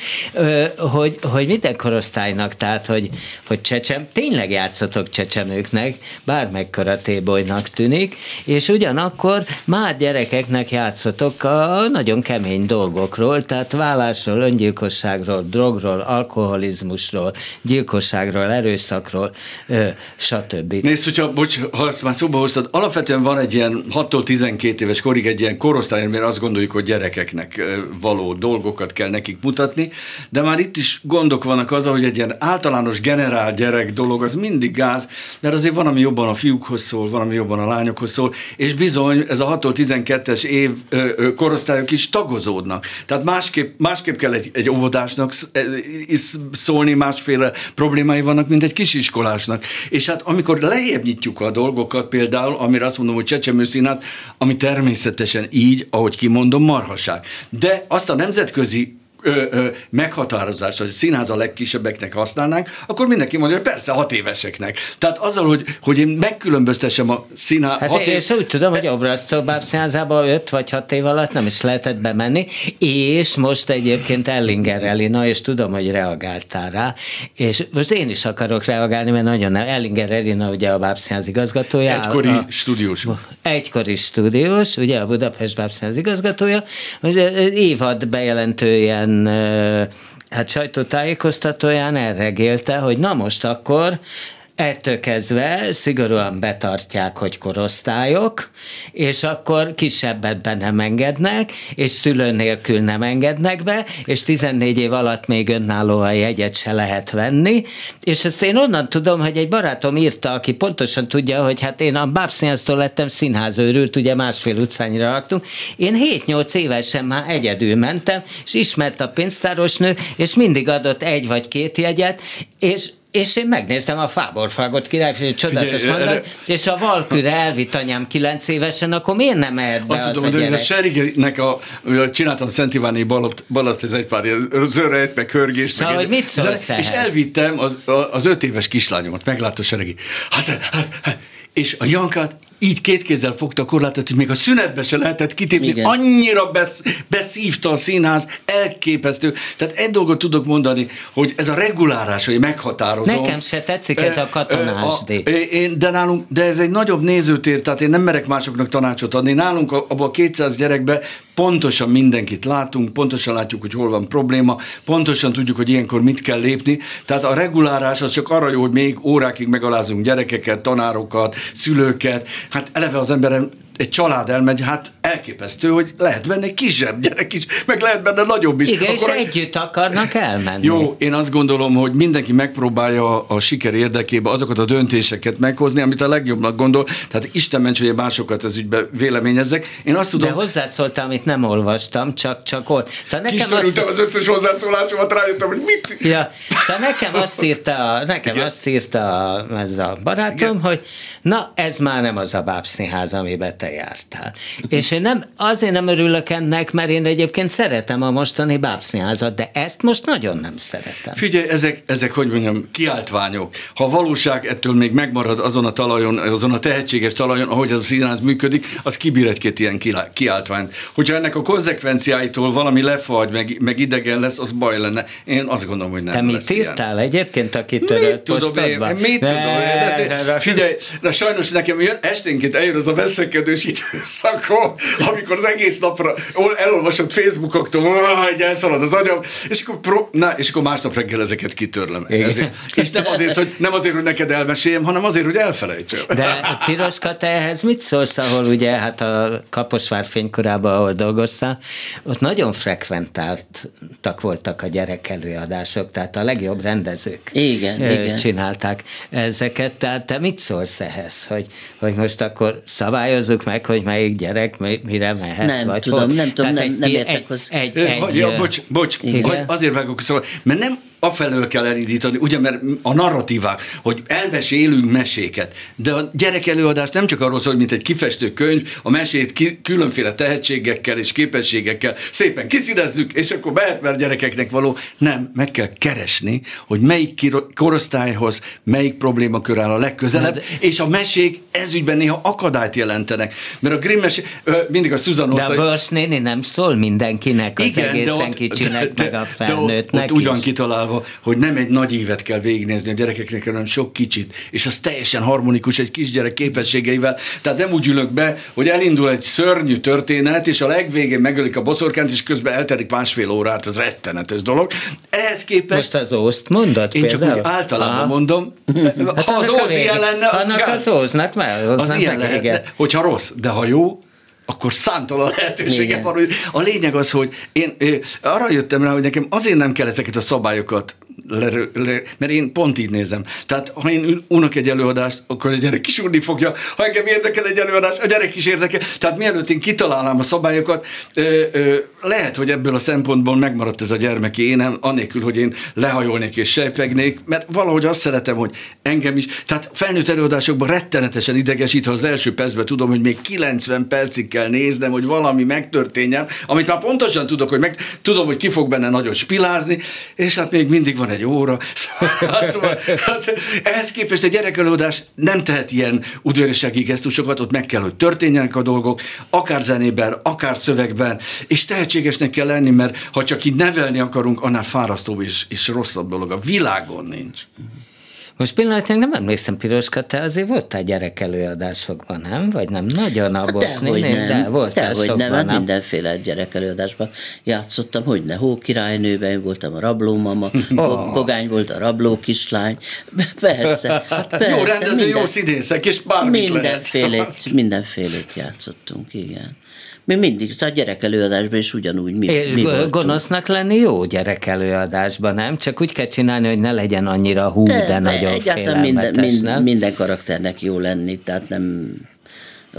Speaker 2: hogy, hogy minden korosztálynak, tehát, hogy, hogy csecsem, tényleg játszotok csecsemőknek, bármekkora tébolynak tűnik, és ugyanakkor már gyerekeknek játszotok a nagyon kemény dolgokról, tehát vállásról, öngyilkosságról, drogról, alkoholizmusról, gyilkosságról, erőszakról, stb.
Speaker 3: Nézd, hogyha bocs, ha ezt már szóba hoztad, alapvetően van egy ilyen 6 12 éves korig egy ilyen korosztály, mert azt gondoljuk, hogy gyerekeknek való dolgokat kell nekik mutatni, de már itt is gondok vannak az, hogy egy ilyen általános generál gyerek dolog, az mindig gáz, mert azért van, ami jobban a fiúkhoz szól, van, ami jobban a lányokhoz szól, és bizony ez a 6-12-es év korosztályok is tagozódnak. Tehát másképp, másképp kell egy, egy óvodásnak szólni, másféle problémái vannak, mint egy kisiskolásnak. És hát amikor lejjebb nyitjuk alakítjuk a dolgokat, például, amire azt mondom, hogy csecsemőszínát, ami természetesen így, ahogy kimondom, marhaság. De azt a nemzetközi ö, ö, meghatározás, hogy színház a legkisebbeknek használnánk, akkor mindenki mondja, hogy persze hat éveseknek. Tehát azzal, hogy, hogy én megkülönböztessem a színház...
Speaker 2: Hát én év... úgy tudom, hogy Obrazcóbáb színházába öt vagy hat év alatt nem is lehetett bemenni, és most egyébként Ellinger Elina, és tudom, hogy reagáltál rá, és most én is akarok reagálni, mert nagyon nem. Ellinger Elina ugye a Bábszínház igazgatója.
Speaker 3: Egykori a, stúdiós.
Speaker 2: Egykori stúdiós, ugye a Budapest Bábszínház igazgatója, hogy évad bejelentőjen hát sajtótájékoztatóján elregélte, hogy na most akkor ettől kezdve szigorúan betartják, hogy korosztályok, és akkor kisebbet be nem engednek, és szülő nélkül nem engednek be, és 14 év alatt még önállóan jegyet se lehet venni, és ezt én onnan tudom, hogy egy barátom írta, aki pontosan tudja, hogy hát én a Bábszínháztól lettem színházőrült, ugye másfél utcányra laktunk, én 7-8 évesen már egyedül mentem, és ismert a pénztárosnő, és mindig adott egy vagy két jegyet, és és én megnéztem a Fáborfágot királyfő csodatos mondat, és a Valküre elvitt anyám kilenc évesen, akkor miért nem mehet be Azt az tudom, a gyerek?
Speaker 3: a Serigenek a, csináltam Szent Iváni balat, balat ez egy pár zörejt, meg hörgést.
Speaker 2: Szóval,
Speaker 3: meg
Speaker 2: hogy mit szólsz
Speaker 3: És elvittem az, az öt éves kislányomat, meglátta Seregi. Hát, hát, hát, és a Jankát így két kézzel fogta a korlátot, hogy még a szünetbe se lehetett kitépni. Igen. Annyira besz, beszívta a színház, elképesztő. Tehát egy dolgot tudok mondani, hogy ez a regulárás, hogy meghatározom.
Speaker 2: Nekem se tetszik ez a katonás a,
Speaker 3: én, de, nálunk, de ez egy nagyobb nézőtér, tehát én nem merek másoknak tanácsot adni. Nálunk abban a 200 gyerekbe pontosan mindenkit látunk, pontosan látjuk, hogy hol van probléma, pontosan tudjuk, hogy ilyenkor mit kell lépni. Tehát a regulárás az csak arra jó, hogy még órákig megalázunk gyerekeket, tanárokat, szülőket. Hát eleve az ember egy család elmegy, hát elképesztő, hogy lehet benne egy kisebb gyerek is, meg lehet benne nagyobb is.
Speaker 2: Igen, Akkor és együtt akarnak elmenni.
Speaker 3: Jó, én azt gondolom, hogy mindenki megpróbálja a siker érdekében azokat a döntéseket meghozni, amit a legjobbnak gondol. Tehát Isten ments, hogy másokat ez ügybe véleményezzek. Én azt tudom...
Speaker 2: De hozzászóltam, amit nem olvastam, csak, csak ott.
Speaker 3: Szóval nekem azt... az összes hozzászólásomat, rájöttem, hogy mit...
Speaker 2: Ja, szóval nekem azt írta, nekem Igen. azt írta ez a barátom, Igen. hogy na, ez már nem az a bábszínház, amiben te jártál. És én nem, azért nem örülök ennek, mert én egyébként szeretem a mostani bábszínházat, de ezt most nagyon nem szeretem.
Speaker 3: Figyelj, ezek, ezek hogy mondjam, kiáltványok. Ha a valóság ettől még megmarad azon a talajon, azon a tehetséges talajon, ahogy ez a színház működik, az kibír egy-két ilyen kiáltványt. Hogyha ennek a konzekvenciáitól valami lefagy, meg, meg idegen lesz, az baj lenne. Én azt gondolom, hogy nem
Speaker 2: Te
Speaker 3: mit
Speaker 2: írtál ilyen. egyébként, aki
Speaker 3: törött Mit tudom én, mit tudom én, figyelj, de sajnos nekem jön, esténként eljön az a veszekedő erős időszakon, amikor az egész napra elolvasott Facebookoktól, hogy elszalad az agyam, és akkor, pro, na, és akkor másnap reggel ezeket kitörlöm. Ezért, és nem azért, hogy, nem azért, hogy neked elmeséljem, hanem azért, hogy elfelejtsem.
Speaker 2: De Piroska, te ehhez mit szólsz, ahol ugye hát a Kaposvár fénykorában, ahol dolgoztál, ott nagyon frekventáltak voltak a gyerek előadások, tehát a legjobb rendezők
Speaker 4: igen, igen.
Speaker 2: csinálták ezeket, tehát te mit szólsz ehhez, hogy, hogy most akkor szabályozunk meg, hogy melyik gyerek mire mehet?
Speaker 4: Nem
Speaker 2: vagy
Speaker 4: tudom, hol. nem tudom, nem, nem értek hozzá.
Speaker 3: Egy, egy, egy, ja, bocs, bocs, azért vágok szóval, mert nem afelől kell elindítani, ugye, mert a narratívák, hogy elmesélünk meséket, de a gyerek előadás nem csak arról szól, mint egy kifestő könyv, a mesét ki, különféle tehetségekkel és képességekkel szépen kiszínezzük, és akkor mehet, mert gyerekeknek való. Nem, meg kell keresni, hogy melyik korosztályhoz, melyik problémakör áll a legközelebb, de... és a mesék ezügyben néha akadályt jelentenek. Mert a Grimm mesé, mindig a Susan
Speaker 2: De a Börs néni nem szól mindenkinek, az Igen, egészen ott, kicsinek, de, meg a felnőttnek
Speaker 3: de ott, ott ugyan kitalálva kitalálva, hogy nem egy nagy évet kell végignézni a gyerekeknek, hanem sok kicsit, és az teljesen harmonikus egy kisgyerek képességeivel. Tehát nem úgy ülök be, hogy elindul egy szörnyű történet, és a legvégén megölik a boszorkánt, és közben elterik másfél órát, ez rettenetes dolog. Ehhez képest...
Speaker 2: Most az ószt mondod
Speaker 3: Én
Speaker 2: például?
Speaker 3: csak úgy általában Aha. mondom, hát ha az ósz ilyen lenne,
Speaker 2: az Annak gáz. az ósznak, mert
Speaker 3: az ilyen lehet, hogyha rossz, de ha jó, akkor számtalan lehetősége van. Hogy a lényeg az, hogy én arra jöttem rá, hogy nekem azért nem kell ezeket a szabályokat le, le, mert én pont így nézem. Tehát ha én unok egy előadást, akkor a gyerek is unni fogja. Ha engem érdekel egy előadás, a gyerek is érdekel. Tehát mielőtt én kitalálnám a szabályokat, ö, ö, lehet, hogy ebből a szempontból megmaradt ez a gyermeki énem, annélkül, hogy én lehajolnék és sejpegnék, mert valahogy azt szeretem, hogy engem is, tehát felnőtt előadásokban rettenetesen idegesít, ha az első percben tudom, hogy még 90 percig kell néznem, hogy valami megtörténjen, amit már pontosan tudok, hogy meg, tudom, hogy ki fog benne nagyon spilázni, és hát még mindig van egy óra. Szóval, szóval hát, ehhez képest egy gyerekelőadás nem tehet ilyen udvariassági gesztusokat, ott meg kell, hogy történjenek a dolgok, akár zenében, akár szövegben, és tehetségesnek kell lenni, mert ha csak így nevelni akarunk, annál fárasztóbb és, és rosszabb dolog. A világon nincs.
Speaker 2: Most pillanatnyilag nem emlékszem, Piroska, te azért voltál gyerek előadásokban, nem? Vagy nem? Nagyon a
Speaker 4: Boszni, nem. de voltál nem, hát nem, mindenféle gyerek előadásban játszottam, hogy ne hókirálynőben, voltam a rablómama, oh. Pogány volt a rabló kislány, persze, persze.
Speaker 3: Jó rendező, minden, jó színészek, és bármit
Speaker 4: mindenfélét, lehet. mindenfélét játszottunk, igen. Mi mindig, szóval gyerekelőadásban is ugyanúgy mi,
Speaker 2: És
Speaker 4: mi
Speaker 2: gonosznak lenni jó gyerekelőadásban, nem? Csak úgy kell csinálni, hogy ne legyen annyira hú, de, de nagyon egyáltalán
Speaker 4: minden, minden, nem? minden karakternek jó lenni, tehát nem,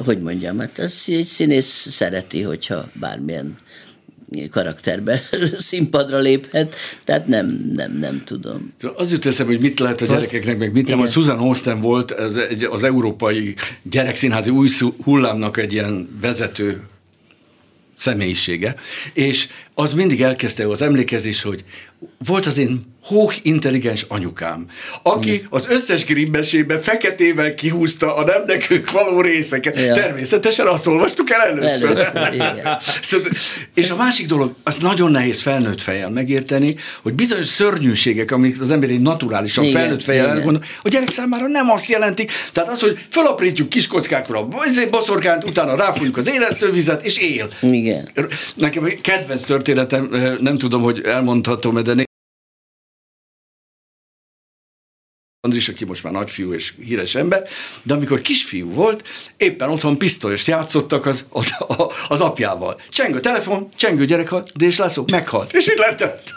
Speaker 4: hogy mondjam, hát ez egy színész szereti, hogyha bármilyen karakterbe színpadra léphet, tehát nem, nem, nem tudom.
Speaker 3: Szóval az jut eszembe, hogy mit lehet a gyerekeknek, meg mit nem, hogy Susan Austen volt ez egy, az európai gyerekszínházi új hullámnak egy ilyen vezető személyisége, és az mindig elkezdte az emlékezés, hogy volt az én hók intelligens anyukám, aki az összes grimmesébe feketével kihúzta a nem nekünk való részeket. Ja. Természetesen azt olvastuk el először. először és a másik dolog, az nagyon nehéz felnőtt fejjel megérteni, hogy bizonyos szörnyűségek, amik az ember egy naturálisan igen, felnőtt fejjel elgondol, a gyerek számára nem azt jelentik. Tehát az, hogy felaprítjuk kis kockákra a boszorkánt, utána ráfújjuk az élesztővizet, és él.
Speaker 4: Igen.
Speaker 3: Nekem kedvenc történetem, nem tudom, hogy elmondhatom, de Andris, aki most már nagyfiú és híres ember, de amikor kisfiú volt, éppen otthon pisztolyost játszottak az, az apjával. Csengő telefon, csengő gyerek halt, de és László meghalt. És így letett.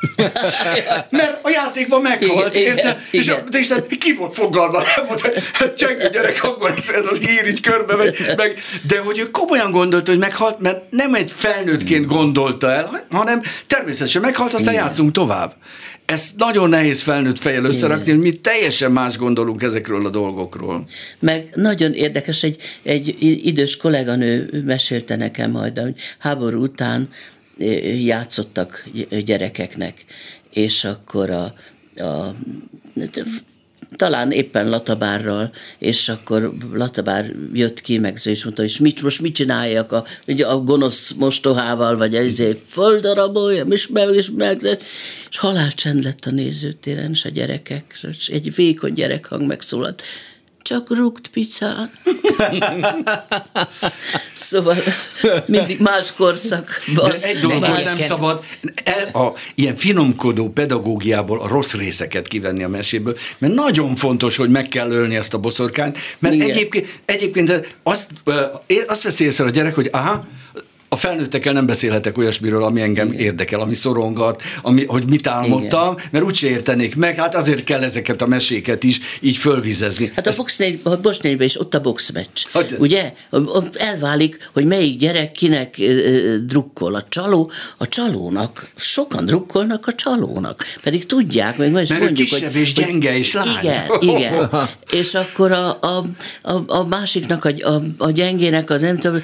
Speaker 3: Mert a játékban meghalt, igen, érte? Igen, és, a, de és ki volt fogalma? Nem volt, hogy csengő gyerek, akkor ez az hír így körbe megy, meg, de hogy ő komolyan gondolta, hogy meghalt, mert nem egy felnőttként gondolta el, hanem természetesen meghalt, aztán igen. játszunk tovább ezt nagyon nehéz felnőtt fejjel összerakni, hogy mi teljesen más gondolunk ezekről a dolgokról.
Speaker 4: Meg nagyon érdekes, egy, egy idős kolléganő mesélte nekem majd, hogy háború után játszottak gyerekeknek, és akkor a, a talán éppen Latabárral, és akkor Latabár jött ki, meg és mondta, hogy mit, most mit csináljak a, ugye a gonosz mostohával, vagy ezért földaraboljam, és meg, és meg, és halálcsend lett a nézőtéren, és a gyerekek, és egy vékony gyerekhang megszólalt, csak rúgt pizzán. szóval mindig más korszakban.
Speaker 3: De egy dolog nem szabad, el, a, ilyen finomkodó pedagógiából a rossz részeket kivenni a meséből, mert nagyon fontos, hogy meg kell ölni ezt a boszorkányt, mert Igen. egyébként, egyébként azt, azt veszi észre a gyerek, hogy aha, a felnőttekkel nem beszélhetek olyasmiről, ami engem Igen. érdekel, ami szorongat, ami, hogy mit álmodtam, Igen. mert úgyse értenék meg, hát azért kell ezeket a meséket is így fölvizezni.
Speaker 4: Hát a, Ezt... a Bosnégyben is ott a boxmeccs, hogy... ugye? Elválik, hogy melyik gyerek kinek drukkol. A csaló, a csalónak, sokan drukkolnak a csalónak, pedig tudják, meg most mondjuk,
Speaker 3: hogy... és gyenge és lány.
Speaker 4: Igen, igen. és akkor a, a, a, a másiknak, a, a, a gyengének, a nem tudom,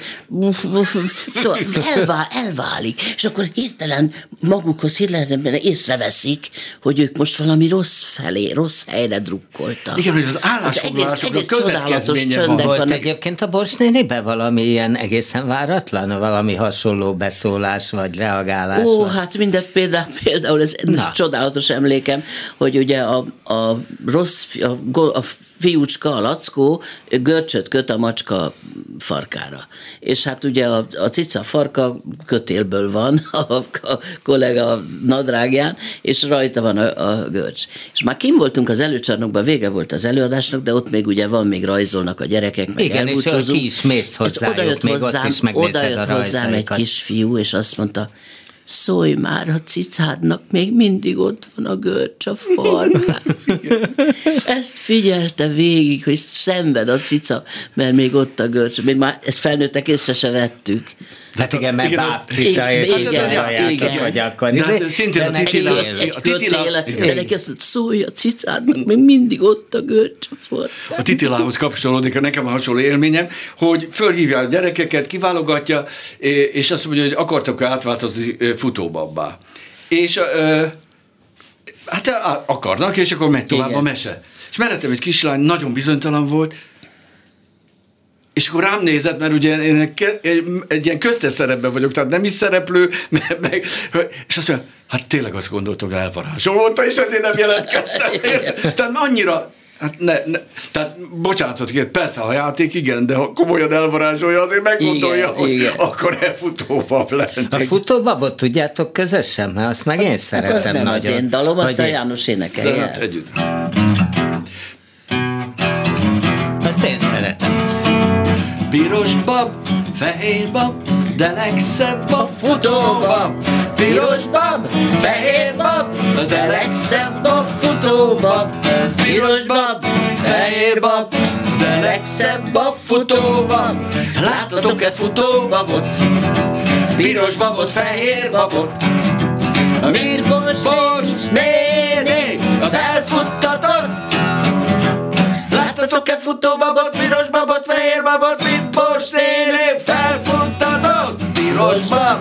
Speaker 4: szóval elvál, elválik, és akkor hirtelen magukhoz hirtelen észreveszik, hogy ők most valami rossz felé, rossz helyre drukkoltak.
Speaker 3: Igen, hogy az állásfoglalásoknak egész, egész csodálatos
Speaker 2: csöndek Volt vannak. egyébként a Bors nénibe valami ilyen egészen váratlan, valami hasonló beszólás vagy reagálás?
Speaker 4: Ó,
Speaker 2: vagy?
Speaker 4: hát minden például, például ez, ez csodálatos emlékem, hogy ugye a, a rossz, a, a fiúcska, a lackó görcsöt köt a macska farkára. És hát ugye a, a cica farka kötélből van a, a kollega nadrágján, és rajta van a, a görcs. És már kim voltunk az előcsarnokban, vége volt az előadásnak, de ott még ugye van, még rajzolnak a gyerekek, meg
Speaker 2: Igen, és ki is mész hozzájuk,
Speaker 4: oda jött hozzám, oda jött hozzám egy kisfiú, és azt mondta, szólj már a cicádnak, még mindig ott van a görcs a farkán. Ezt figyelte végig, hogy szenved a cica, mert még ott a görcs. Még már ezt felnőttek, észre se vettük.
Speaker 2: Hát igen, mert bábcica, és
Speaker 4: igen,
Speaker 2: hogy akkor.
Speaker 3: De hát szintén a titila- A titila-
Speaker 4: de neki azt mondta, szólj a cicádnak, még mindig ott a görcs a farkán.
Speaker 3: A titilához kapcsolódik, nekem a hasonló élményem, hogy fölhívja a gyerekeket, kiválogatja, és azt mondja, hogy akartak átváltozni futóbabbá. És hát akarnak, és akkor megy tovább
Speaker 4: Igen.
Speaker 3: a mese. És mellettem egy kislány nagyon bizonytalan volt, és akkor rám nézett, mert ugye én egy, egy, egy ilyen köztes szerepben vagyok, tehát nem is szereplő, meg, meg, és azt mondja, hát tényleg azt gondoltam, hogy elvarázsolta, és ezért nem jelentkeztem. Tehát annyira, Hát ne, ne, tehát bocsánatot kért, persze a játék igen, de ha komolyan elvarázsolja, azért meggondolja,
Speaker 4: Igen,
Speaker 3: hogy
Speaker 4: igen.
Speaker 3: akkor elfutóbb lenni.
Speaker 2: A futóbabot tudjátok közösen? Mert azt meg én
Speaker 4: Hát
Speaker 2: szeretem
Speaker 4: az nem
Speaker 2: nagyon.
Speaker 4: az én dalom, azt a János
Speaker 3: De
Speaker 4: énekelje.
Speaker 3: hát
Speaker 4: el.
Speaker 3: együtt.
Speaker 2: Azt én szeretem.
Speaker 3: Piros bab, fehér bab, de legszebb a futóbab. Piros bab, fehér bab, de legszebb a futóbab. Piros bab, fehér bab, de legszebb a futóbab. Láttatok-e futóbabot? Piros babot, fehér babot. Mint bocs, bocs, néni, felfuttatott. Láttatok-e futóbabot, piros babot, fehér babot, Bocs néni, felfuttatott? Piros bab,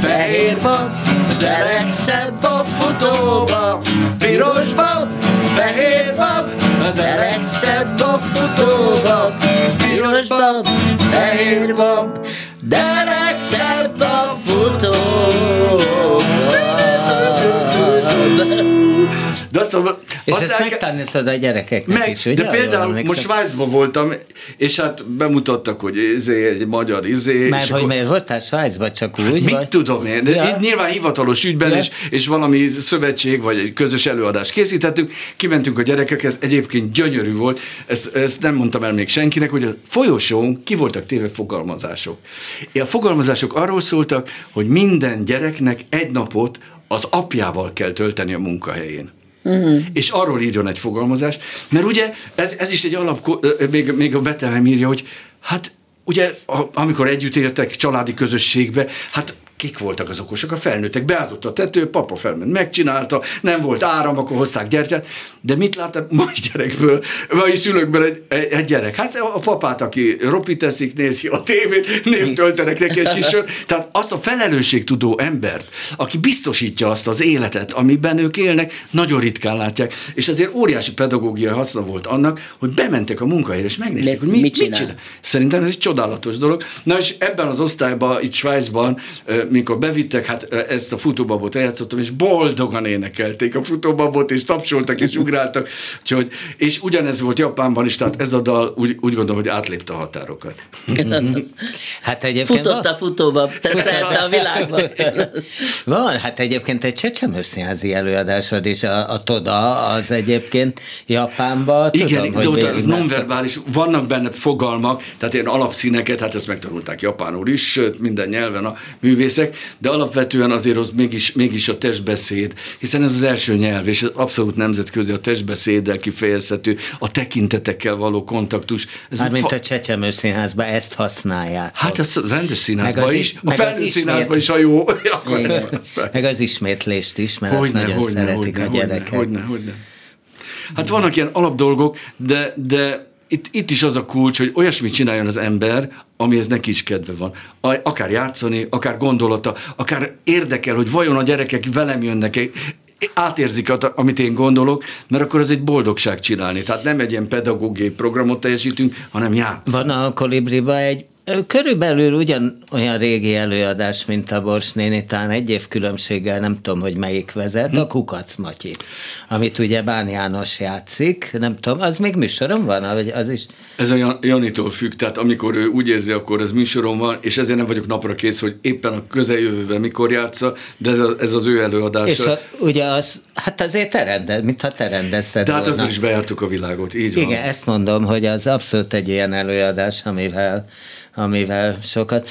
Speaker 3: fehér bab, de legszebb a futóbab. Piros bab, fehér bab, de legszebb a futóbab. Piros bab, fehér bab, de legszebb a futóbab. De azt, a,
Speaker 2: És
Speaker 3: azt
Speaker 2: ezt
Speaker 3: el kell-
Speaker 2: megtanítod a gyerekeknek
Speaker 3: meg,
Speaker 2: is, ugye?
Speaker 3: de például most Svájcban voltam, és hát bemutattak, hogy izé, egy magyar izé.
Speaker 2: Mert hogy
Speaker 3: akkor-
Speaker 2: miért voltál Svájcba, csak úgy?
Speaker 3: Mit
Speaker 2: vagy?
Speaker 3: tudom én,
Speaker 2: Ja.
Speaker 3: itt nyilván hivatalos ügyben,
Speaker 2: Ja.
Speaker 3: és, és valami szövetség, vagy egy közös előadást készítettünk, kimentünk a gyerekekhez, egyébként gyönyörű volt, ezt, ezt nem mondtam el még senkinek, hogy a folyosón ki voltak téve fogalmazások. A fogalmazások arról szóltak, hogy minden gyereknek egy napot az apjával kell tölteni a munkahelyén. Uh-huh. És arról írjon egy fogalmazást, mert ugye ez, ez is egy alap, még, még a Betlehem írja, hogy hát ugye amikor együtt éltek családi közösségbe, hát kik voltak az okosok? A felnőttek. Beázott a tető, papa felment, megcsinálta, nem volt áram, akkor hozták gyertyát. De mit láttak mai gyerekből, vagy szülőkből egy, egy, egy gyerek? Hát a papát, aki ropit teszik, nézi a tévét, nem töltenek neki egy kis sör. Tehát azt a felelősségtudó embert, aki biztosítja azt az életet, amiben ők élnek, nagyon ritkán látják. És azért óriási pedagógiai haszna volt annak, hogy bementek a munkahelyre, és megnézték, hogy mi,
Speaker 4: mit
Speaker 3: mit
Speaker 4: csinál?
Speaker 3: csinál. Szerintem ez egy csodálatos dolog. Na és ebben az osztályban, itt Svájcban, mikor bevittek, hát ezt a futóbabot eljátszottam, és boldogan énekelték a futóbabot, és tapsoltak, és ugráltak. Úgyhogy, és ugyanez volt Japánban is, tehát ez a dal úgy, úgy gondolom, hogy átlépte a határokat.
Speaker 2: Hát egyébként
Speaker 4: Futott a futóba, te szerte a világban.
Speaker 2: Van, hát egyébként egy csecsemőszínházi előadásod is, a, a Toda, az egyébként Japánban, tudom,
Speaker 3: Igen,
Speaker 2: hogy
Speaker 3: de ott az nonverbális, vannak benne fogalmak, tehát ilyen alapszíneket, hát ezt megtanulták japánul is, sőt, minden nyelven a művészek, de alapvetően azért az mégis, mégis a testbeszéd, hiszen ez az első nyelv, és ez abszolút nemzetközi a testbeszéddel kifejezhető, a tekintetekkel való kontaktus. Ez
Speaker 2: Mármint
Speaker 3: fa-
Speaker 2: a csecsemőszínházban ezt használják.
Speaker 3: Hát az rendes színházban
Speaker 2: az
Speaker 3: is, a
Speaker 2: meg
Speaker 3: felnőtt színházban is, ha jó, akkor
Speaker 2: Igen.
Speaker 3: ezt használják.
Speaker 2: Meg az ismétlést is, mert azt nagyon szeretik a gyerekek.
Speaker 3: Hogyne, hogyne, hogyne. Hát vannak ilyen alapdolgok, de, de itt, itt is az a kulcs, hogy olyasmit csináljon az ember, amihez neki is kedve van. Akár játszani, akár gondolata, akár érdekel, hogy vajon a gyerekek velem jönnek átérzik, amit én gondolok, mert akkor az egy boldogság csinálni. Tehát nem egy ilyen pedagógiai programot teljesítünk, hanem játsz.
Speaker 2: Van a Kolibriba egy körülbelül ugyan olyan régi előadás, mint a Bors néni, talán egy év különbséggel, nem tudom, hogy melyik vezet, a Kukac Matyi, amit ugye Bán János játszik, nem tudom, az még műsoron van, vagy az is?
Speaker 3: Ez a Jan- Janitól függ, tehát amikor ő úgy érzi, akkor ez műsoron van, és ezért nem vagyok napra kész, hogy éppen a közeljövőben mikor játsza, de ez, a, ez az ő előadása.
Speaker 2: És a, ugye az, hát azért te rendez, mintha te rendezted
Speaker 3: de hát
Speaker 2: volna.
Speaker 3: azzal is bejártuk a világot, így van.
Speaker 2: Igen, ezt mondom, hogy az abszolút egy ilyen előadás, amivel, amivel sokat.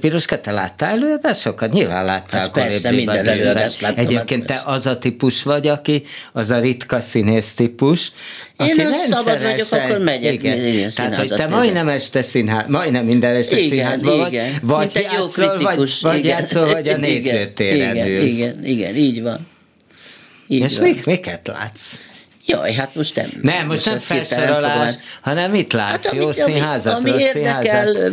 Speaker 2: Piroska, te láttál előadásokat? Nyilván láttál.
Speaker 4: Hát persze, minden előadást láttam.
Speaker 2: Egyébként hát te az a típus vagy, aki az a ritka színész típus,
Speaker 4: Én aki nem szabad vagyok, akkor megyek.
Speaker 2: Igen. igen Tehát, hogy te majdnem este színház, majdnem minden este igen, színházban vagy, igen. vagy játszol, vagy, vagy játszol, vagy a nézőtéren
Speaker 4: igen, ülsz. Igen, igen, így van.
Speaker 2: Így És van. miket látsz?
Speaker 4: Jaj, hát most nem.
Speaker 2: Nem, most nem felsorolás, hanem mit látsz? Hát, Jó színházat, ami, ami érdekel,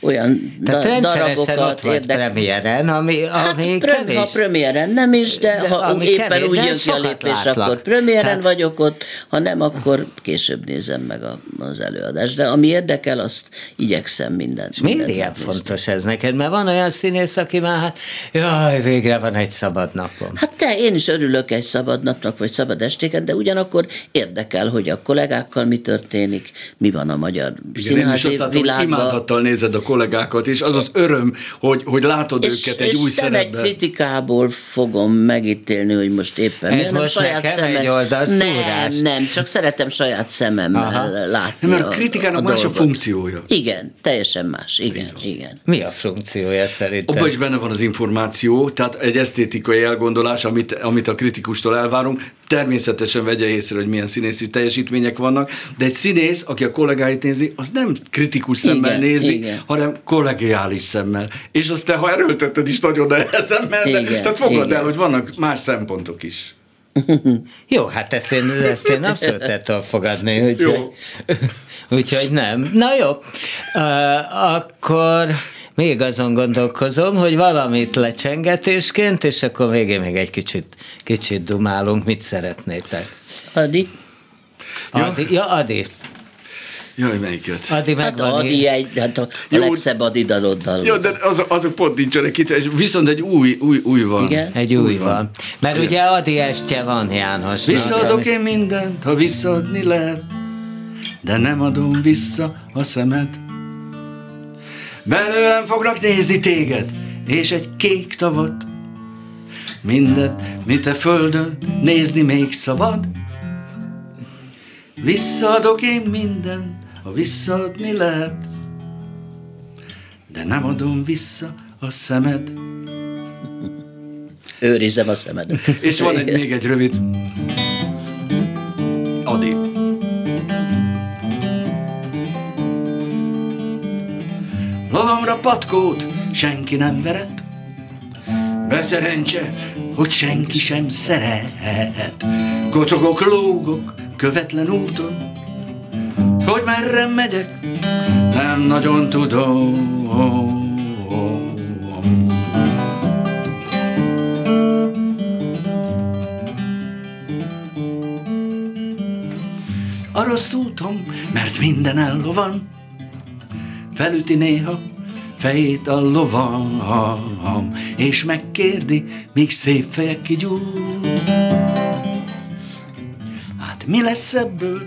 Speaker 4: olyan
Speaker 2: Tehát da- rendszeresen ott vagy érdek... premiéren, ami, hát ami
Speaker 4: prem, kevés. Ha premiéren nem is, de, de ha éppen kevés, úgy jön ki a lépés, látlak. akkor premiéren Tehát... vagyok ott, ha nem, akkor később nézem meg a, az előadást. De ami érdekel, azt igyekszem mindent.
Speaker 2: És miért ilyen nézni. fontos ez neked? Mert van olyan színész, aki már hát, jaj, végre van egy szabad napom.
Speaker 4: Hát te, én is örülök egy szabad napnak, vagy szabad estéken, de ugyanakkor érdekel, hogy a kollégákkal mi történik, mi van a magyar Igen, színházi világban.
Speaker 3: nézed a kollégákat, és az az öröm, hogy, hogy látod és, őket egy és új szerepben.
Speaker 4: egy kritikából fogom megítélni, hogy most éppen
Speaker 2: Ez most saját szemem.
Speaker 4: Nem, nem, csak szeretem saját szememmel Aha. látni
Speaker 3: nem, mert a kritikának a más a funkciója.
Speaker 4: Igen, teljesen más, igen, igen. igen.
Speaker 2: Mi a funkciója szerintem?
Speaker 3: Abban is benne van az információ, tehát egy esztétikai elgondolás, amit, amit a kritikustól elvárunk, természetesen vegye észre, hogy milyen színészi teljesítmények vannak, de egy színész, aki a kollégáit nézi, az nem kritikus szemmel igen, nézi, igen. hanem kollegiális szemmel. És azt te, ha erőlteted is nagyon nehezen menne, tehát fogad el, hogy vannak más szempontok is.
Speaker 2: Jó, hát ezt én, ezt én abszolút el tudom fogadni, úgyhogy, úgyhogy nem. Na jó, uh, akkor még azon gondolkozom, hogy valamit lecsengetésként, és akkor végén még egy kicsit, kicsit dumálunk, mit szeretnétek.
Speaker 4: Adi?
Speaker 2: Adi, ja, Adi.
Speaker 3: Jaj, melyiket?
Speaker 2: Adi
Speaker 4: hát Adi egy, hát a, a legszebb Adi daloddal.
Speaker 3: Jó, de az, azok pont nincsenek itt, viszont egy új, új, új van.
Speaker 2: Igen? Egy új, új van. van. Mert Igen. ugye Adi estje van, János.
Speaker 3: Visszaadok én mindent, ha visszaadni lehet, de nem adom vissza a szemed. Belőlem fognak nézni téged, és egy kék tavat. Mindet, mint a földön, nézni még szabad. Visszaadok én mindent, ha visszaadni lehet, de nem adom vissza a szemed.
Speaker 4: Őrizem a szemed.
Speaker 3: És van egy, még egy rövid. Adi. Lovamra patkót senki nem verett, Beszerencse, hogy senki sem szeret. Kocogok, lógok, követlen úton, hogy merre megyek, nem nagyon tudom. A rossz úton, mert minden ellovan, felüti néha fejét a lovam, és megkérdi, míg szép fejek kigyúl. Hát mi lesz ebből?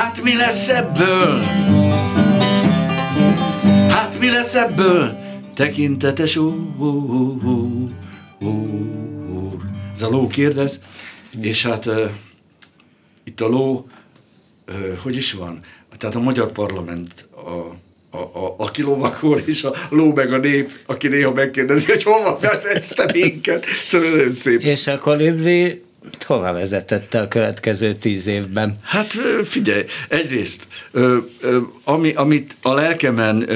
Speaker 3: Hát mi lesz ebből? Hát mi lesz ebből? Tekintetes úr. Ez a ló kérdez, és hát uh, itt a ló, uh, hogy is van? Tehát a magyar parlament a a, a, a kilovakról, és a ló meg a nép, aki néha megkérdezi, hogy hova vezetsz minket. Szóval nagyon szép.
Speaker 2: És a kolibri hova vezetette a következő tíz évben?
Speaker 3: Hát figyelj, egyrészt, ami, amit a lelkemen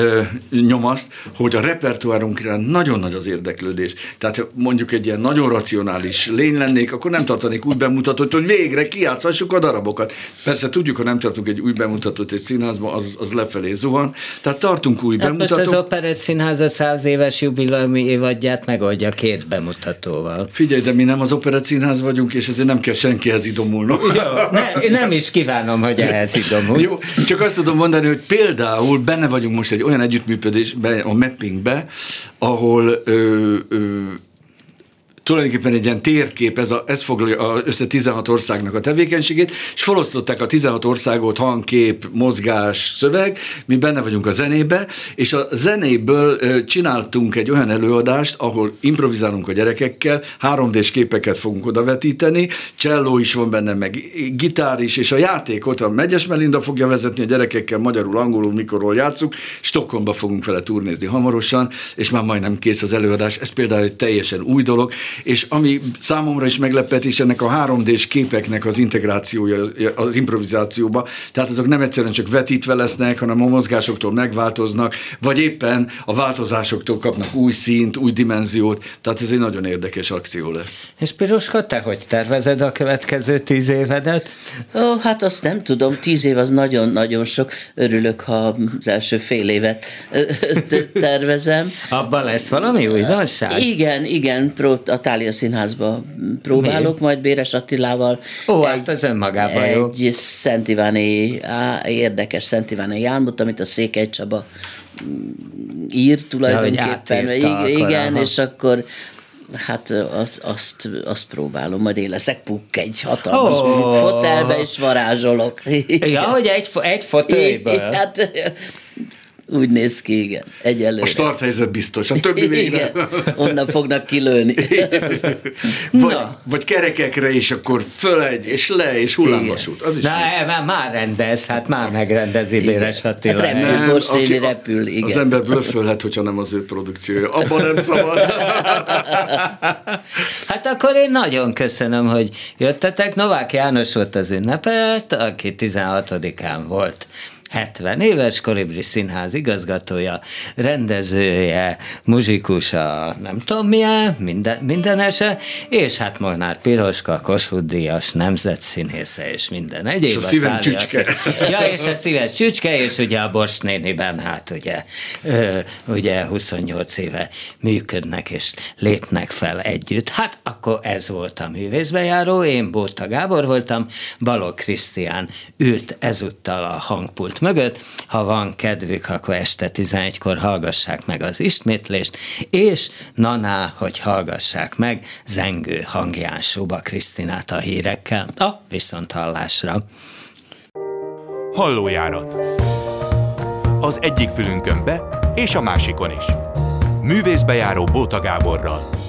Speaker 3: nyomaszt, hogy a repertoárunkra nagyon nagy az érdeklődés. Tehát mondjuk egy ilyen nagyon racionális lény lennék, akkor nem tartanék úgy bemutatót, hogy végre kiátszhassuk a darabokat. Persze tudjuk, ha nem tartunk egy új bemutatót egy színházban, az, az lefelé zuhan. Tehát tartunk új hát bemutatót.
Speaker 2: Most az Operett Színház a száz éves jubileumi évadját megoldja két bemutatóval.
Speaker 3: Figyelj, de mi nem az Operett Színház vagyunk, és ezért nem kell senkihez idomulnom.
Speaker 2: Jó, ne, nem is kívánom, hogy ehhez idomul.
Speaker 3: Jó, csak azt tudom mondani, hogy például benne vagyunk most egy olyan együttműködésbe, a mappingbe, ahol ö, ö, tulajdonképpen egy ilyen térkép, ez, a, ez foglalja össze 16 országnak a tevékenységét, és felosztották a 16 országot hangkép, mozgás, szöveg, mi benne vagyunk a zenébe, és a zenéből csináltunk egy olyan előadást, ahol improvizálunk a gyerekekkel, 3D-s képeket fogunk odavetíteni, cselló is van benne, meg gitár is, és a játékot a Megyes Melinda fogja vezetni a gyerekekkel, magyarul, angolul, mikorról játszunk, Stockholmba fogunk vele turnézni hamarosan, és már majdnem kész az előadás. Ez például egy teljesen új dolog, és ami számomra is meglepetés, ennek a 3D-s képeknek az integrációja az improvizációba, tehát azok nem egyszerűen csak vetítve lesznek, hanem a mozgásoktól megváltoznak, vagy éppen a változásoktól kapnak új színt, új dimenziót, tehát ez egy nagyon érdekes akció lesz.
Speaker 2: És Piroska, te hogy tervezed a következő tíz évedet?
Speaker 4: Ó, hát azt nem tudom, tíz év az nagyon-nagyon sok. Örülök, ha az első fél évet tervezem.
Speaker 2: Abban lesz valami újdonság?
Speaker 4: Igen, igen, a Tália Színházba próbálok, Mi? majd Béres Attilával.
Speaker 2: Ó, hát egy, hát ez önmagában
Speaker 4: egy
Speaker 2: jó.
Speaker 4: Egy Szent Iváni, á, érdekes Szent Iváni álmot, amit a Székely Csaba mm, ír tulajdonképpen. Ja, igen, és akkor Hát azt, azt, azt próbálom, majd én leszek puk egy hatalmas oh. fotelbe, és varázsolok.
Speaker 2: Ja, hogy egy, egy fotelből.
Speaker 4: Hát úgy néz ki, igen. Egyelőre.
Speaker 3: A starthelyzet biztos, a többi még igen.
Speaker 4: Onnan fognak kilőni.
Speaker 3: vagy, vagy kerekekre is, akkor fölegy, és le, és hullámvasút. Az is
Speaker 2: Na, már, már rendez, hát már megrendezi Béres Attila. Hát
Speaker 4: repül, nem, most aki, repül, igen.
Speaker 3: Az ember blöffölhet, hogyha nem az ő produkciója. Abban nem szabad.
Speaker 2: hát akkor én nagyon köszönöm, hogy jöttetek. Novák János volt az ünnepet, aki 16-án volt 70 éves, Kolibri Színház igazgatója, rendezője, muzsikusa, nem tudom milyen, minden, mindenese, és hát Molnár Piroska, Kossuth Díjas, nemzetszínésze és minden egyéb. És
Speaker 3: a szívem csücske.
Speaker 2: Ja, és a szíves csücske, és ugye a Bos néniben, hát ugye, ö, ugye 28 éve működnek és lépnek fel együtt. Hát akkor ez volt a művészbejáró, én Bóta Gábor voltam, Balog Krisztián ült ezúttal a hangpult mögött. Ha van kedvük, akkor este 11-kor hallgassák meg az ismétlést, és naná, hogy hallgassák meg zengő hangján Suba Krisztinát a hírekkel. A viszonthallásra.
Speaker 1: Hallójárat. Az egyik fülünkön be, és a másikon is. Művészbejáró Bóta Gáborral.